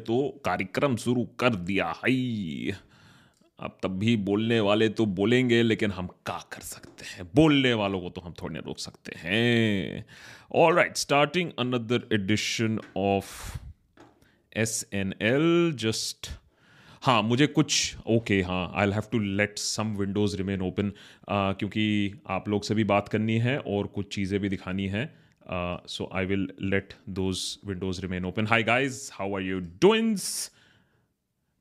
तो कार्यक्रम शुरू कर दिया। है अब तब भी बोलने वाले तो बोलेंगे, लेकिन हम क्या कर सकते हैं? बोलने वालों को तो हम थोड़ी रोक सकते हैं। All right starting another edition of S N L just हाँ मुझे कुछ ओके हाँ I have to let some windows remain open क्योंकि आप लोग से भी बात करनी है और कुछ चीज़ें भी दिखानी है। So I will let those windows remain open hi guys how are you doings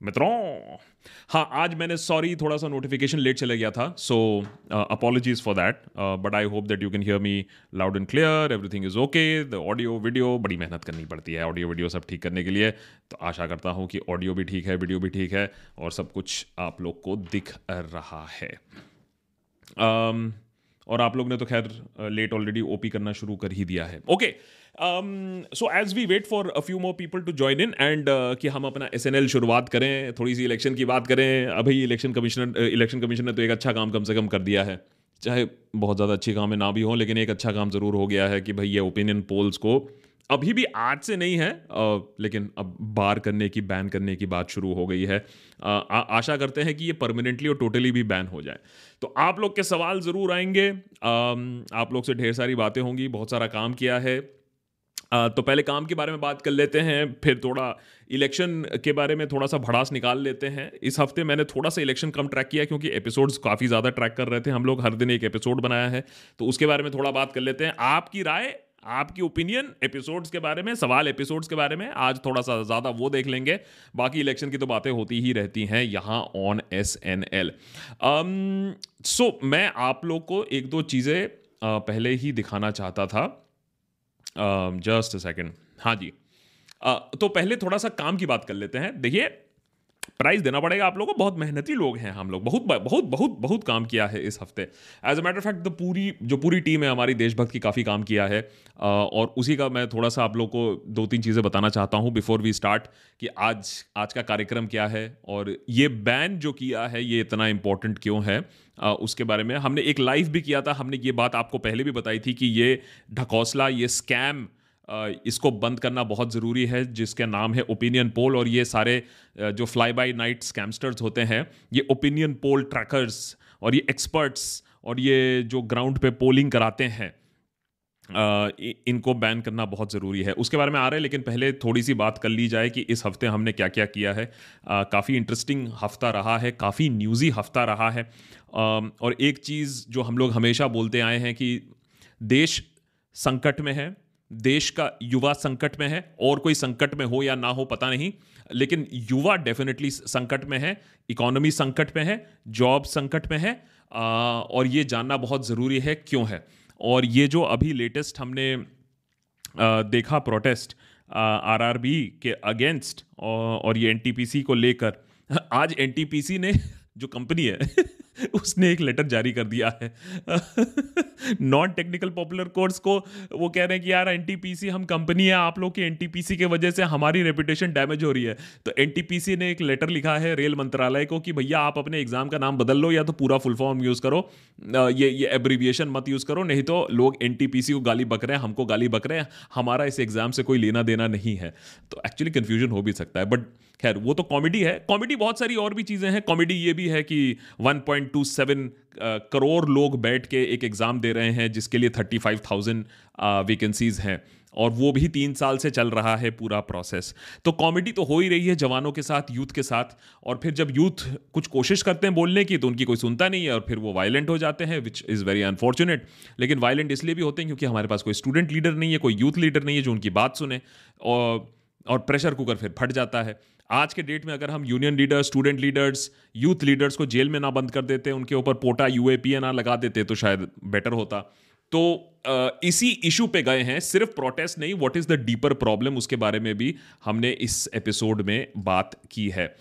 मित्रों हाँ आज मैंने सॉरी थोड़ा सा नोटिफिकेशन लेट चला गया था so apologies for that but I hope that you can hear me loud and clear everything is okay the audio video बड़ी मेहनत करनी पड़ती है ऑडियो वीडियो सब ठीक करने के लिए तो आशा करता हूँ कि ऑडियो भी ठीक है वीडियो भी ठीक है और सब कुछ आप लोग को दिख रहा है um, और आप लोग ने तो खैर लेट ऑलरेडी ओपी करना शुरू कर ही दिया है। Okay so as we wait for a few more people to join in and कि हम अपना एस एन एल शुरुआत करें, थोड़ी सी इलेक्शन की बात करें, अभी इलेक्शन कमिश्नर इलेक्शन कमीशन ने तो एक अच्छा काम कम से कम कर दिया है। चाहे बहुत ज़्यादा अच्छी काम है ना भी हो, लेकिन एक अच्छा काम ज़रूर हो गया है कि भाई ये ओपिनियन पोल्स को अभी भी आज से नहीं है आ, लेकिन अब बार करने की बैन करने की बात शुरू हो गई है। आ, आ, आशा करते हैं कि ये परमानेंटली और टोटली भी बैन हो जाए। तो आप लोग के सवाल ज़रूर आएँगे। आ, आप लोग से ढेर सारी बातें होंगी बहुत सारा काम किया है। आ, तो पहले काम के बारे में बात कर लेते हैं फिर थोड़ा इलेक्शन के बारे में थोड़ा सा भड़ास निकाल लेते हैं। इस हफ़्ते मैंने थोड़ा सा इलेक्शन कम ट्रैक किया क्योंकि एपिसोड्स काफ़ी ज़्यादा ट्रैक कर रहे थे। हम लोग हर दिन एक एपिसोड बनाया है तो उसके बारे में थोड़ा बात कर लेते हैं। आपकी राय आपकी ओपिनियन एपिसोड्स के बारे में, सवाल एपिसोड्स के बारे में, आज थोड़ा सा ज़्यादा वो देख लेंगे। बाकी इलेक्शन की तो बातें होती ही रहती हैं यहाँ on S N L so मैं आप लोग को एक दो चीज़ें पहले ही दिखाना चाहता था। जस्ट सेकेंड हाँ जी। तो पहले थोड़ा सा काम की बात कर लेते हैं। देखिए प्राइस देना पड़ेगा आप लोगों को। बहुत मेहनती लोग हैं हम लोग। बहुत बहुत बहुत बहुत काम किया है इस हफ़्ते। As a matter fact the पूरी, जो पूरी टीम है हमारी, देशभक्त की काफ़ी काम किया है। और उसी का मैं थोड़ा सा आप लोग को दो तीन चीज़ें बताना चाहता हूँ बिफोर वी स्टार्ट कि आज आज का कार्यक्रम क्या है। और ये बैन जो किया है, ये इतना इंपॉर्टेंट क्यों है? उसके बारे में हमने एक लाइव भी किया था। हमने ये बात आपको पहले भी बताई थी कि ये ढकौसला, ये स्कैम इसको बंद करना बहुत ज़रूरी है, जिसके नाम है ओपिनियन पोल और ये सारे जो फ्लाई बाई नाइट स्कैमस्टर्स होते हैं, ये ओपिनियन पोल ट्रैकर्स और ये एक्सपर्ट्स और ये जो ग्राउंड पे पोलिंग कराते हैं इनको बैन करना बहुत ज़रूरी है। उसके बारे में आ रहे हैं, लेकिन पहले थोड़ी सी बात कर ली जाए कि इस हफ़्ते हमने क्या क्या किया है काफ़ी इंटरेस्टिंग हफ़्ता रहा है, काफ़ी न्यूज़ी हफ़्ता रहा है। और एक चीज़ जो हम लोग हमेशा बोलते आए हैं कि देश संकट में है देश का युवा संकट में है और कोई संकट में हो या ना हो पता नहीं लेकिन युवा डेफिनेटली संकट में है इकोनॉमी संकट में है जॉब संकट में है आ, और ये जानना बहुत ज़रूरी है क्यों है। और ये जो अभी लेटेस्ट हमने आ, देखा प्रोटेस्ट आरआरबी के अगेंस्ट और, और ये एनटीपीसी को लेकर आज एनटीपीसी ने जो कंपनी है उसने एक लेटर जारी कर दिया है। नॉन टेक्निकल पॉपुलर कोर्स को वो कह रहे हैं कि यार एनटीपीसी हम कंपनी है, आप लोग की एनटीपीसी के वजह से हमारी रेपुटेशन डैमेज हो रही है। तो एनटीपीसी ने एक लेटर लिखा है रेल मंत्रालय को कि भैया, आप अपने एग्ज़ाम का नाम बदल लो या तो पूरा फुल फॉर्म यूज़ करो। ये ये एब्रीविएशन मत यूज़ करो, नहीं तो लोग एनटीपीसी को गाली बक रहे हैं, हमको गाली बक रहे हैं। हमारा इस एग्ज़ाम से कोई लेना देना नहीं है। तो एक्चुअली कन्फ्यूज़न हो भी सकता है बट खैर, वो तो कॉमेडी है। कॉमेडी बहुत सारी और भी चीज़ें हैं। कॉमेडी ये भी है कि 1.27 करोड़ लोग बैठ के एक एग्ज़ाम दे रहे हैं जिसके लिए 35,000 वैकेंसीज हैं। और वो भी तीन साल से चल रहा है पूरा प्रोसेस तो कॉमेडी तो हो ही रही है जवानों के साथ यूथ के साथ। और फिर जब यूथ कुछ कोशिश करते हैं बोलने की तो उनकी कोई सुनता नहीं है और फिर वो वायलेंट हो जाते हैं विच इज़ वेरी अनफॉर्चुनेट लेकिन वायलेंट इसलिए भी होते हैं क्योंकि हमारे पास कोई स्टूडेंट लीडर नहीं है कोई यूथ लीडर नहीं है जो उनकी बात सुने। और और प्रेशर कुकर फिर फट जाता है। आज के डेट में अगर हम union leaders student leaders youth leaders को जेल में ना बंद कर देते उनके ऊपर पोटा यूएपीए ना लगा देते तो शायद बेटर होता। तो इसी इशू पे गए हैं। सिर्फ़ प्रोटेस्ट नहीं what is the deeper problem उसके बारे में भी हमने इस एपिसोड में बात की है।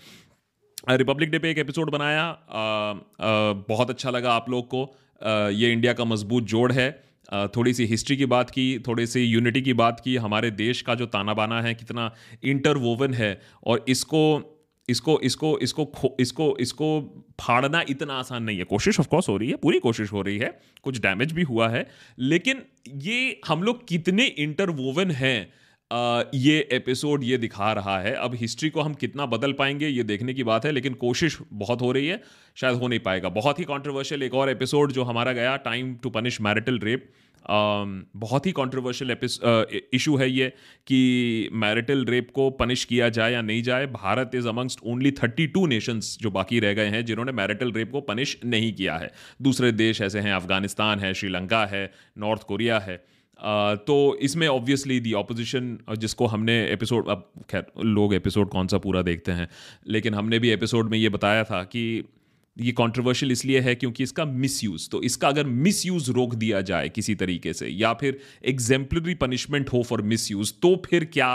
रिपब्लिक डे पे एक एपिसोड बनाया। आ, आ, बहुत अच्छा लगा आप लोग को। आ, ये इंडिया का मज़बूत जोड़ है। थोड़ी सी हिस्ट्री की बात की, थोड़ी सी यूनिटी की बात की, हमारे देश का जो ताना बाना है, कितना इंटरवोवन है और इसको इसको इसको इसको इसको इसको फाड़ना इतना आसान नहीं है। कोशिश ऑफकोर्स हो रही है, पूरी कोशिश हो रही है, कुछ डैमेज भी हुआ है, लेकिन ये हम लोग कितने इंटरवोवन हैं ये एपिसोड ये दिखा रहा है। अब हिस्ट्री को हम कितना बदल पाएँगे, ये देखने की बात है, लेकिन कोशिश बहुत हो रही है, शायद हो नहीं पाएगा। बहुत ही कॉन्ट्रोवर्शियल एक और एपिसोड जो हमारा गया time to punish marital rape बहुत ही कॉन्ट्रोवर्शियल इशू है ये कि मैरिटल रेप को पनिश किया जाए या नहीं जाए, Bharat is amongst only thirty two nations जो बाकी रह गए हैं जिन्होंने मैरिटल रेप को पनिश नहीं किया है। दूसरे देश ऐसे हैं, अफ़गानिस्तान है, श्रीलंका है नॉर्थ कोरिया है। तो इसमें ऑब्वियसली दी ऑपोजिशन जिसको हमने एपिसोड अब खैर, लोग एपिसोड कौन सा पूरा देखते हैं, लेकिन हमने भी एपिसोड में ये बताया था कि ये कंट्रोवर्शियल इसलिए है क्योंकि इसका मिसयूज़ तो इसका अगर मिसयूज़ रोक दिया जाए किसी तरीके से, या फिर एग्जेम्पलरी पनिशमेंट हो फॉर मिसयूज़ तो फिर क्या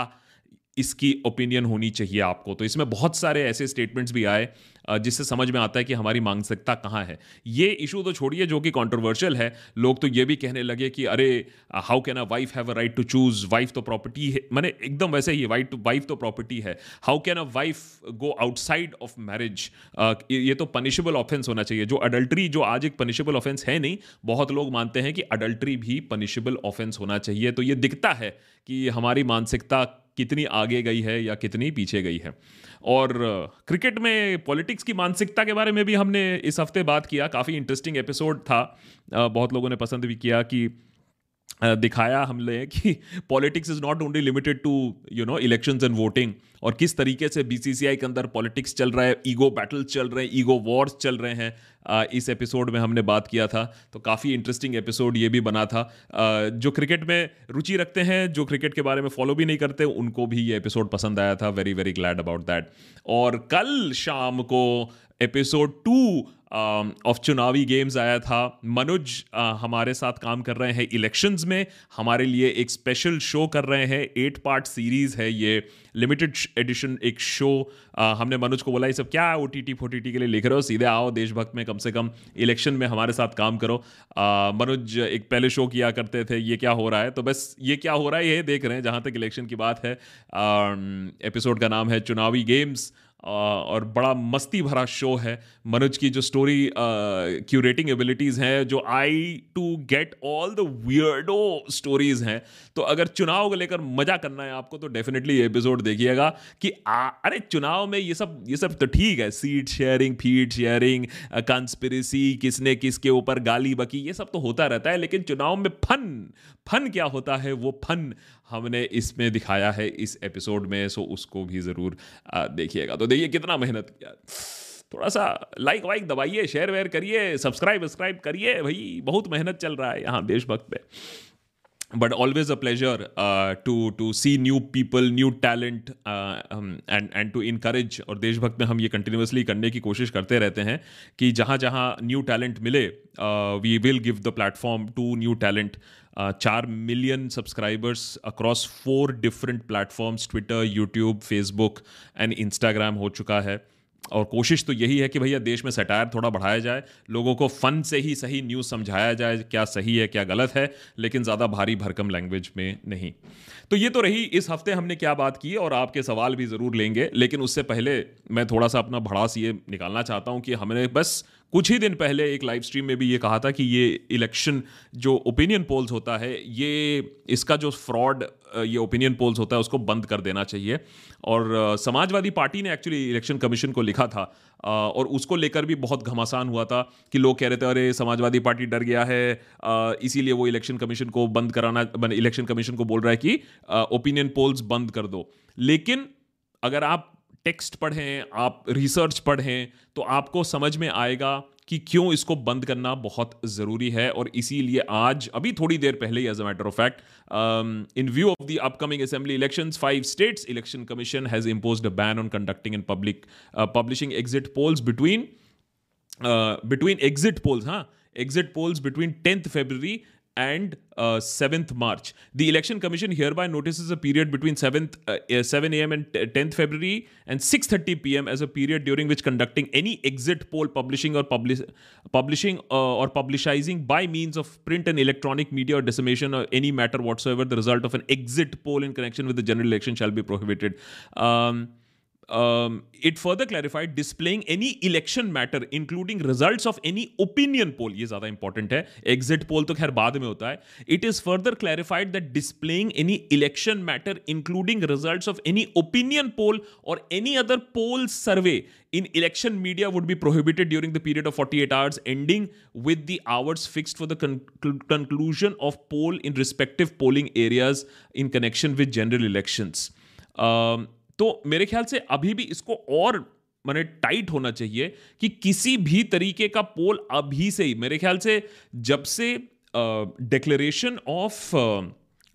इसकी ओपिनियन होनी चाहिए आपको। तो इसमें बहुत सारे ऐसे स्टेटमेंट्स भी आए जिससे समझ में आता है कि हमारी मानसिकता कहाँ है। ये इशू तो छोड़िए जो कि कंट्रोवर्शियल है। लोग तो ये भी कहने लगे कि, अरे how can a wife have a right to choose wife तो प्रॉपर्टी है। मैंने एकदम वैसे ही वाइफ वाइफ तो प्रॉपर्टी है। How can a wife go outside of marriage ये तो पनिशेबल ऑफेंस होना चाहिए। जो अडल्ट्री जो आज एक पनिशेबल ऑफेंस है नहीं, बहुत लोग मानते हैं कि अडल्ट्री भी पनिशेबल ऑफेंस होना चाहिए। तो ये दिखता है कि हमारी मानसिकता कितनी आगे गई है या कितनी पीछे गई है। और क्रिकेट में पॉलिटिक्स की मानसिकता के बारे में भी हमने इस हफ़्ते बात किया। काफ़ी इंटरेस्टिंग एपिसोड था। बहुत लोगों ने पसंद भी किया कि दिखाया हमने कि politics is not only limited to you know elections and voting और किस तरीके से बीसीसीआई के अंदर पॉलिटिक्स चल रहा है ईगो बैटल चल रहे हैं ईगो वॉर्स चल रहे हैं। इस एपिसोड में हमने बात किया था तो काफ़ी इंटरेस्टिंग एपिसोड ये भी बना था। जो क्रिकेट में रुचि रखते हैं, जो क्रिकेट के बारे में फॉलो भी नहीं करते, उनको भी ये एपिसोड पसंद आया था। Very very glad about that और कल शाम को एपिसोड टू ऑफ़ चुनावी गेम्स आया था। मनुज हमारे साथ काम कर रहे हैं इलेक्शंस में। हमारे लिए एक स्पेशल शो कर रहे हैं। एट पार्ट सीरीज़ है ये। लिमिटेड एडिशन एक शो हमने मनुज को बोला, ये सब क्या ओ टी टी फोटी के लिए लिख रहे हो? सीधे आओ देशभक्त में कम से कम इलेक्शन में हमारे साथ काम करो। मनुज एक पहले शो किया करते थे। ये क्या हो रहा है? तो बस ये क्या हो रहा है, ये देख रहे हैं जहाँ तक इलेक्शन की बात है। एपिसोड का नाम है चुनावी गेम्स और बड़ा मस्ती भरा शो है। मनोज की जो स्टोरी क्यूरेटिंग एबिलिटीज़ हैं जो I to get all the weirdo stories हैं। तो अगर चुनाव को लेकर मज़ा करना है आपको तो डेफिनेटली एपिसोड देखिएगा कि आ, अरे चुनाव में ये सब ये सब तो ठीक है। Seat sharing feed sharing conspiracy किसने किसके ऊपर गाली बकी ये सब तो होता रहता है लेकिन चुनाव में फन फन क्या होता है? वो फन हमने इसमें दिखाया है इस एपिसोड में सो उसको भी ज़रूर देखिएगा। तो देखिए कितना मेहनत किया। थोड़ा सा लाइक वाइक दबाइए शेयर वेयर करिए सब्सक्राइब वब्सक्राइब करिए। भाई, बहुत मेहनत चल रहा है यहाँ देशभक्त में। But always a pleasure uh, to to see new people new talent uh, um, and and to encourage और देशभक्त में हम ये कंटिन्यूसली करने की कोशिश करते रहते हैं कि जहाँ जहाँ न्यू टैलेंट मिले we will give the platform to new talent चार million subscribers across four different platforms Twitter YouTube Facebook and Instagram हो चुका है। और कोशिश तो यही है कि भैया देश में सटायर थोड़ा बढ़ाया जाए, लोगों को फ़न से ही सही न्यूज़ समझाया जाए, क्या सही है, क्या गलत है, लेकिन ज़्यादा भारी भरकम लैंग्वेज में नहीं। तो ये तो रही, इस हफ़्ते हमने क्या बात की और आपके सवाल भी ज़रूर लेंगे, लेकिन उससे पहले मैं थोड़ा सा अपना भड़ास ये निकालना चाहता हूँ कि हमने बस कुछ ही दिन पहले एक लाइव स्ट्रीम में भी ये कहा था कि ये इलेक्शन जो ओपिनियन पोल्स होता है, ये इसका जो फ्रॉड ये ओपिनियन पोल्स होता है, उसको बंद कर देना चाहिए। और समाजवादी पार्टी ने एक्चुअली इलेक्शन कमीशन को लिखा था और उसको लेकर भी बहुत घमासान हुआ था कि लोग कह रहे थे, अरे, समाजवादी पार्टी डर गया है। इसीलिए वो इलेक्शन कमीशन को बंद कराना इलेक्शन कमीशन को बोल रहा है कि ओपिनियन पोल्स बंद कर दो। लेकिन अगर आप टेक्स्ट पढ़ें, आप रिसर्च पढ़ें तो आपको समझ में आएगा कि क्यों इसको बंद करना बहुत ज़रूरी है और इसीलिए आज, अभी थोड़ी देर पहले ही as a matter of fact in view of the upcoming assembly election five states election commission has imposed a ban on conducting in public publishing exit polls between between exit polls हाँ exit polls between 10th February and uh, 7th March. The Election Commission hereby notices a period between 7th uh, 7 a.m. and 10th February and 6:30 p.m. as a period during which conducting any exit poll publishing or publish, publishing uh, or publicizing by means of print and electronic media or dissemination or any matter whatsoever the result of an exit poll in connection with the general election shall be prohibited. Um, um, it further clarified displaying any election matter including results of any opinion poll ये ज्यादा important है exit poll तो खैर बाद में होता है it is further clarified that displaying any election matter including results of any opinion poll or any other poll survey in election media would be prohibited during the period of 48 hours ending with the hours fixed for the con- conclusion of poll in respective polling areas in connection with general elections um, तो मेरे ख्याल से अभी भी इसको और, मैंने tight होना चाहिए कि किसी भी तरीके का पोल अभी से ही, मेरे ख्याल से जब से declaration of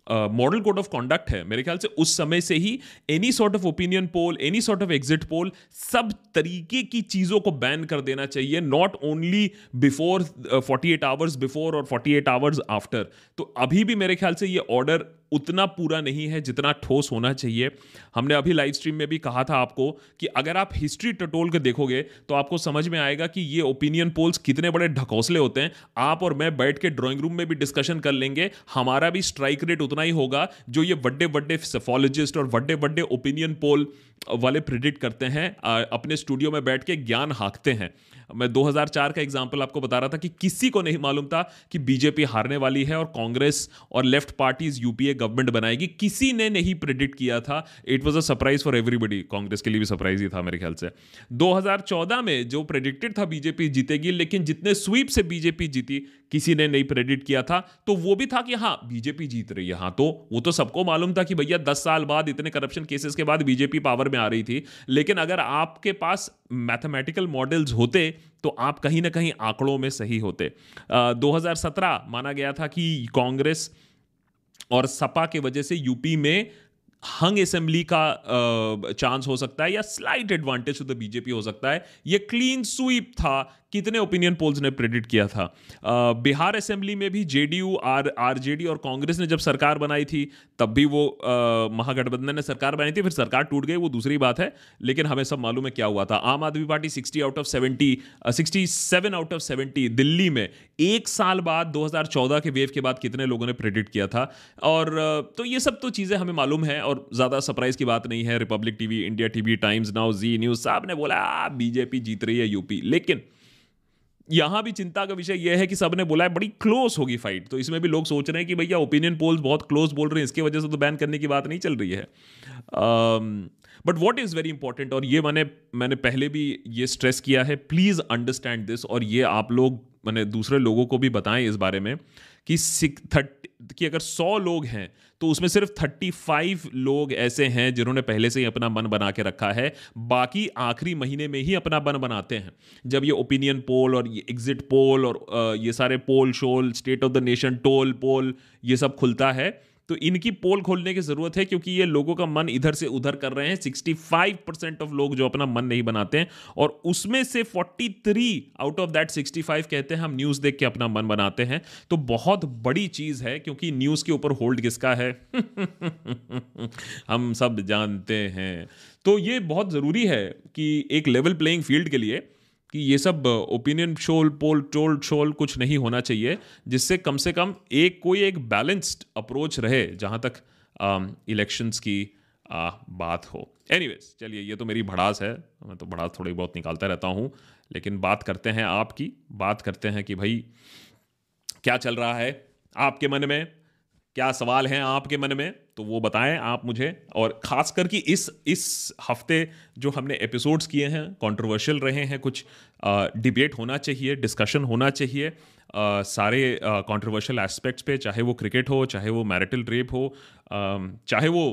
model code of conduct है, मेरे ख्याल से उस समय से ही any sort of opinion poll any sort of exit poll सब तरीके की चीज़ों को बैन कर देना चाहिए not only before forty eight hours before और फोर्टी एट आवर्स आफ्टर तो अभी भी मेरे ख्याल से ये ऑर्डर उतना पूरा नहीं है जितना ठोस होना चाहिए। हमने अभी लाइव स्ट्रीम में भी कहा था आपको कि अगर आप हिस्ट्री टटोल के देखोगे तो आपको समझ में आएगा कि ये ओपिनियन पोल्स कितने बड़े ढकोसले होते हैं। आप और मैं बैठ के ड्राइंग रूम में भी डिस्कशन कर लेंगे। हमारा भी स्ट्राइक रेट उतना ही होगा जो ये बड्डे बड्डे सेफोलॉजिस्ट और बड्डे बड्डे ओपिनियन पोल वाले प्रिडिक्ट करते हैं। अपने स्टूडियो में बैठ के ज्ञान हाँकते हैं। मैं 2004 का एग्ज़ाम्पल आपको बता रहा था कि किसी को नहीं मालूम था कि बीजेपी हारने वाली है और कांग्रेस और लेफ़्ट पार्टीज़ यूपीए गवर्नमेंट बनाएगी किसी ने नहीं प्रिडिक्ट किया था। It was a surprise for everybody Congress के लिए भी सरप्राइज़ ही था मेरे ख्याल से। 2014 में जो प्रेडिक्टेड था बीजेपी जीतेगी लेकिन जितने स्वीप से बीजेपी जीती किसी ने नहीं प्रेडिक्ट किया था। तो वो भी था कि हाँ बीजेपी जीत रही है। हाँ तो वो तो सबको मालूम था कि भैया दस साल बाद इतने करप्शन केसेस के बाद बीजेपी पावर में आ रही थी। लेकिन अगर आपके पास मैथमेटिकल मॉडल्स होते तो आप कहीं ना कहीं आंकड़ों में सही होते। आ, 2017 माना गया था कि कांग्रेस और सपा के वजह से यूपी में हंग असेंबली का चांस हो सकता है या slight advantage to the BJP हो सकता है। ये क्लीन स्वीप था। कितने ओपिनियन पोल्स ने प्रेडिक्ट किया था? बिहार असेंबली में भी जेडीयू, आर, आरजेडी और कांग्रेस ने जब सरकार बनाई थी, तब भी वो महागठबंधन ने सरकार बनाई थी, फिर सरकार टूट गई, वो दूसरी बात है। लेकिन हमें सब मालूम है क्या हुआ था। Aam Aadmi party sixty out of seventy sixty seven out of seventy Delhi में एक साल बाद 2014 के वेव के बाद कितने लोगों ने प्रेडिक्ट किया था। और तो ये सब तो चीज़ें हमें मालूम है और ज़्यादा सरप्राइज़ की बात नहीं है। Republic TV India TV Times Now Zee News साहब ने बोला बीजेपी जीत रही है यूपी लेकिन यहाँ भी चिंता का विषय यह है कि सबने बोला है, बड़ी क्लोज होगी फाइट तो इसमें भी लोग सोच रहे हैं कि भैया ओपिनियन पोल्स बहुत क्लोज बोल रहे हैं, इसकी वजह से तो बैन करने की बात नहीं चल रही है। But what is very important और ये मैंने मैंने पहले भी ये स्ट्रेस किया है प्लीज़ अंडरस्टैंड दिस और ये आप लोग, मैंने दूसरे लोगों को भी बताएँ इस बारे में कि थर्टी कि अगर सौ लोग हैं तो उसमें सिर्फ़ थर्टी फाइव लोग ऐसे हैं जिन्होंने पहले से ही अपना मन बना के रखा है। बाकी आखिरी महीने में ही अपना मन बनाते हैं। जब ये ओपिनियन पोल और ये एग्जिट पोल और ये सारे poll shawl state of the nation toll poll ये सब खुलता है तो इनकी पोल खोलने की ज़रूरत है, क्योंकि ये लोगों का मन इधर से उधर कर रहे हैं। 65 परसेंट ऑफ़ लोग जो अपना मन नहीं बनाते हैं, और उसमें से 43 आउट ऑफ़ दैट 65 कहते हैं, हम न्यूज़ देख के अपना मन बनाते हैं। तो बहुत बड़ी चीज़ है, क्योंकि न्यूज़ के ऊपर होल्ड किसका है? हम सब जानते हैं। तो ये बहुत ज़रूरी है कि एक लेवल प्लेइंग फ़ील्ड के लिए कि ये सब ओपिनियन शोल पोल टोल शोल कुछ नहीं होना चाहिए जिससे कम से कम एक कोई एक बैलेंस्ड अप्रोच रहे जहाँ तक इलेक्शंस um, की आ, बात हो। एनीवेज चलिए ये तो मेरी भड़ास है। मैं तो भड़ास थोड़ी बहुत निकालता रहता हूँ। लेकिन बात करते हैं आपकी। बात करते हैं कि भाई क्या चल रहा है आपके मन में? क्या सवाल हैं आपके मन में? तो वो बताएँ आप मुझे। और ख़ासकर कि इस इस हफ़्ते जो हमने एपिसोड्स किए हैं कंट्रोवर्शियल रहे हैं कुछ डिबेट होना चाहिए डिस्कशन होना चाहिए आ, सारे कंट्रोवर्शियल एस्पेक्ट्स पे चाहे वो क्रिकेट हो चाहे वो मैरिटल रेप हो आ, चाहे वो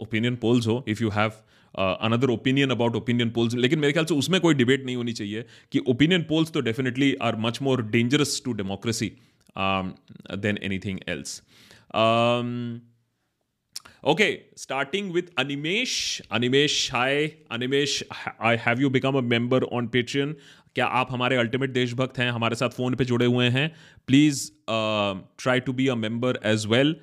ओपिनियन पोल्स हो if you have another opinion about opinion polls लेकिन मेरे ख्याल से उसमें कोई डिबेट नहीं होनी चाहिए कि ओपिनियन पोल्स तो definitely are much more dangerous to democracy than anything else Um, okay, starting with Animesh. Animesh, hi. Animesh, I have you become a member on Patreon? क्या आप हमारे अल्टीमेट देशभक्त हैं हमारे साथ फ़ोन पे जुड़े हुए हैं please try to be a member as well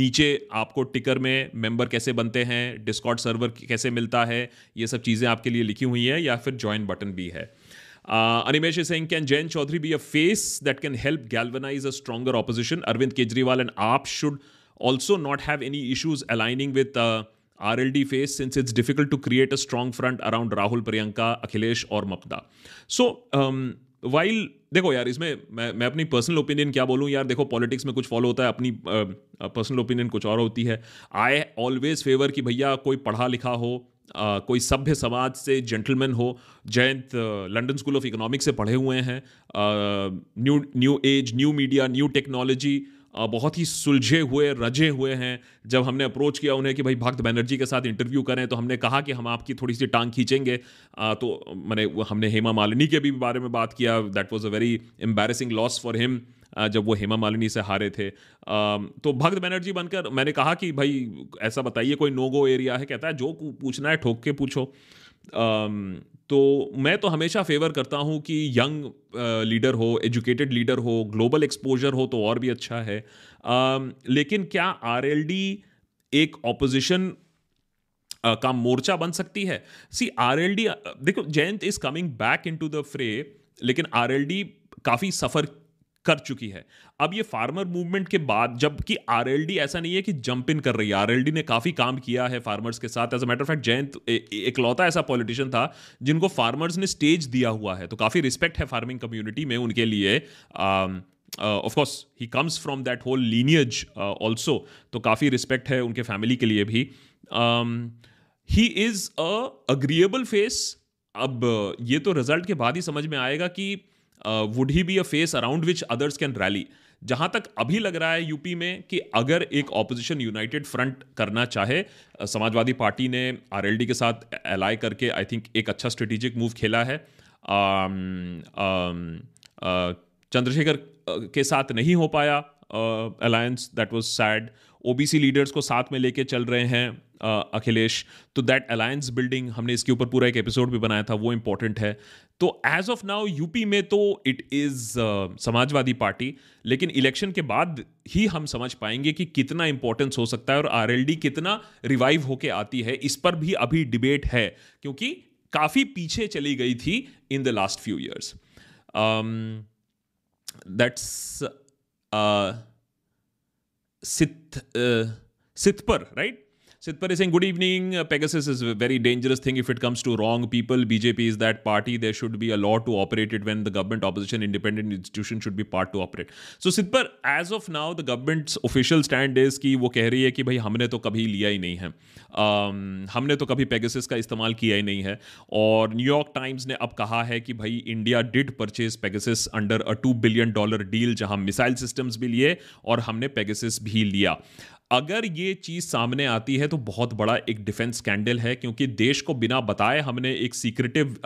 नीचे आपको टिकर में मेंबर कैसे बनते हैं डिस्कॉट सर्वर कैसे मिलता है ये सब चीज़ें आपके लिए लिखी हुई हैं या फिर ज्वाइन बटन भी है Animesh Singh can Jain Chaudhary be a face that can help galvanise a stronger opposition Arvind Kejriwal and AAP should also not have any issues aligning with R L D face since it's difficult to create a strong front around Rahul Priyanka Akhilesh और Mamata so while देखो यार इसमें मैं, मैं अपनी personal opinion क्या बोलूँ? यार देखो पॉलिटिक्स में कुछ फॉलो होता है अपनी पर्सनल uh, ओपिनियन कुछ और होती है। आई ऑलवेज फेवर कि भैया कोई पढ़ा लिखा हो कोई सभ्य समाज से जेंटलमैन हो Jayant London School of Economics से पढ़े हुए हैं new new age new media new technology बहुत ही सुलझे हुए, रजे हुए हैं। जब हमने अप्रोच किया उन्हें कि भाई भक्त बैनर्जी के साथ इंटरव्यू करें तो हमने कहा कि हम आपकी थोड़ी सी टांग खींचेंगे। तो मैंने हमने हेमा मालिनी के भी बारे में बात किया। That was a very embarrassing loss for him जब वो हेमा मालिनी से हारे थे। तो भक्त बनर्जी बनकर मैंने कहा कि भाई, ऐसा बताइए, कोई नो गो एरिया है? कहता है, जो पूछना है, ठोक के पूछो। तो मैं तो हमेशा फेवर करता हूँ कि यंग लीडर हो एजुकेटेड लीडर हो ग्लोबल एक्सपोजर हो तो और भी अच्छा है। लेकिन क्या आरएलडी एक ऑपोजिशन का मोर्चा बन सकती है? सी आर देखो, Jayant is coming back into the fray लेकिन आरएलडी काफ़ी सफ़र कर चुकी है। अब ये फार्मर मूवमेंट के बाद, जबकि आरएलडी ऐसा नहीं है कि जंप इन कर रही है। आरएलडी ने काफ़ी काम किया है फार्मर्स के साथ। As a matter fact Jayant इकलौता ऐसा पॉलिटिशियन था, जिनको फार्मर्स ने स्टेज दिया हुआ है। तो काफ़ी रिस्पेक्ट है फ़ार्मिंग कम्युनिटी में उनके लिए। Of course he comes from that whole lineage also तो काफ़ी रिस्पेक्ट है उनके फैमिली के लिए भी। He is a agreeable face अब ये तो रिज़ल्ट के बाद ही समझ में आएगा कि would he be a face around which others can rally जहाँ तक अभी लग रहा है यूपी में कि अगर एक ऑपोजिशन यूनाइटेड फ्रंट करना चाहे समाजवादी पार्टी ने आरएलडी के साथ अलाई करके आई थिंक एक अच्छा स्ट्रेटेजिक मूव खेला है। चंद्रशेखर के साथ नहीं हो पाया alliance that was sad OBC leaders को साथ में लेके चल रहे हैं। अखिलेश तो दैट अलायंस बिल्डिंग हमने इसके ऊपर पूरा एक एपिसोड भी बनाया था, वो इंपॉर्टेंट है। तो एज ऑफ़ नाउ यूपी में तो इट इज़ समाजवादी पार्टी, लेकिन इलेक्शन के बाद ही हम समझ पाएँगे कि कितना इंपॉर्टेंस हो सकता है और आरएलडी कितना रिवाइव होके आती है, इस पर भी अभी डिबेट है, क्योंकि काफ़ी पीछे चली गई थी in the last few years that's Sith सिथपर right Sitpar is saying, Good evening. Uh, Pegasus is a very dangerous thing if it comes to wrong people. BJP is that party. There should be a law to operate it when the government, opposition, independent institution should be part to operate. So, Sitpar, as of now, the government's official stand is कि वो कह रही है कि भाई हमने तो कभी लिया ही नहीं है um, हमने तो कभी पेगासिस का इस्तेमाल किया ही नहीं है और न्यूयॉर्क टाइम्स ने अब कहा है कि भाई India did purchase Pegasus under a two billion dollar deal जहाँ मिसाइल सिस्टम्स भी लिए और हमने पेगासिस भी लिया अगर ये चीज़ सामने आती है तो बहुत बड़ा एक डिफेंस स्कैंडल है क्योंकि देश को बिना बताए हमने एक सीक्रेटिव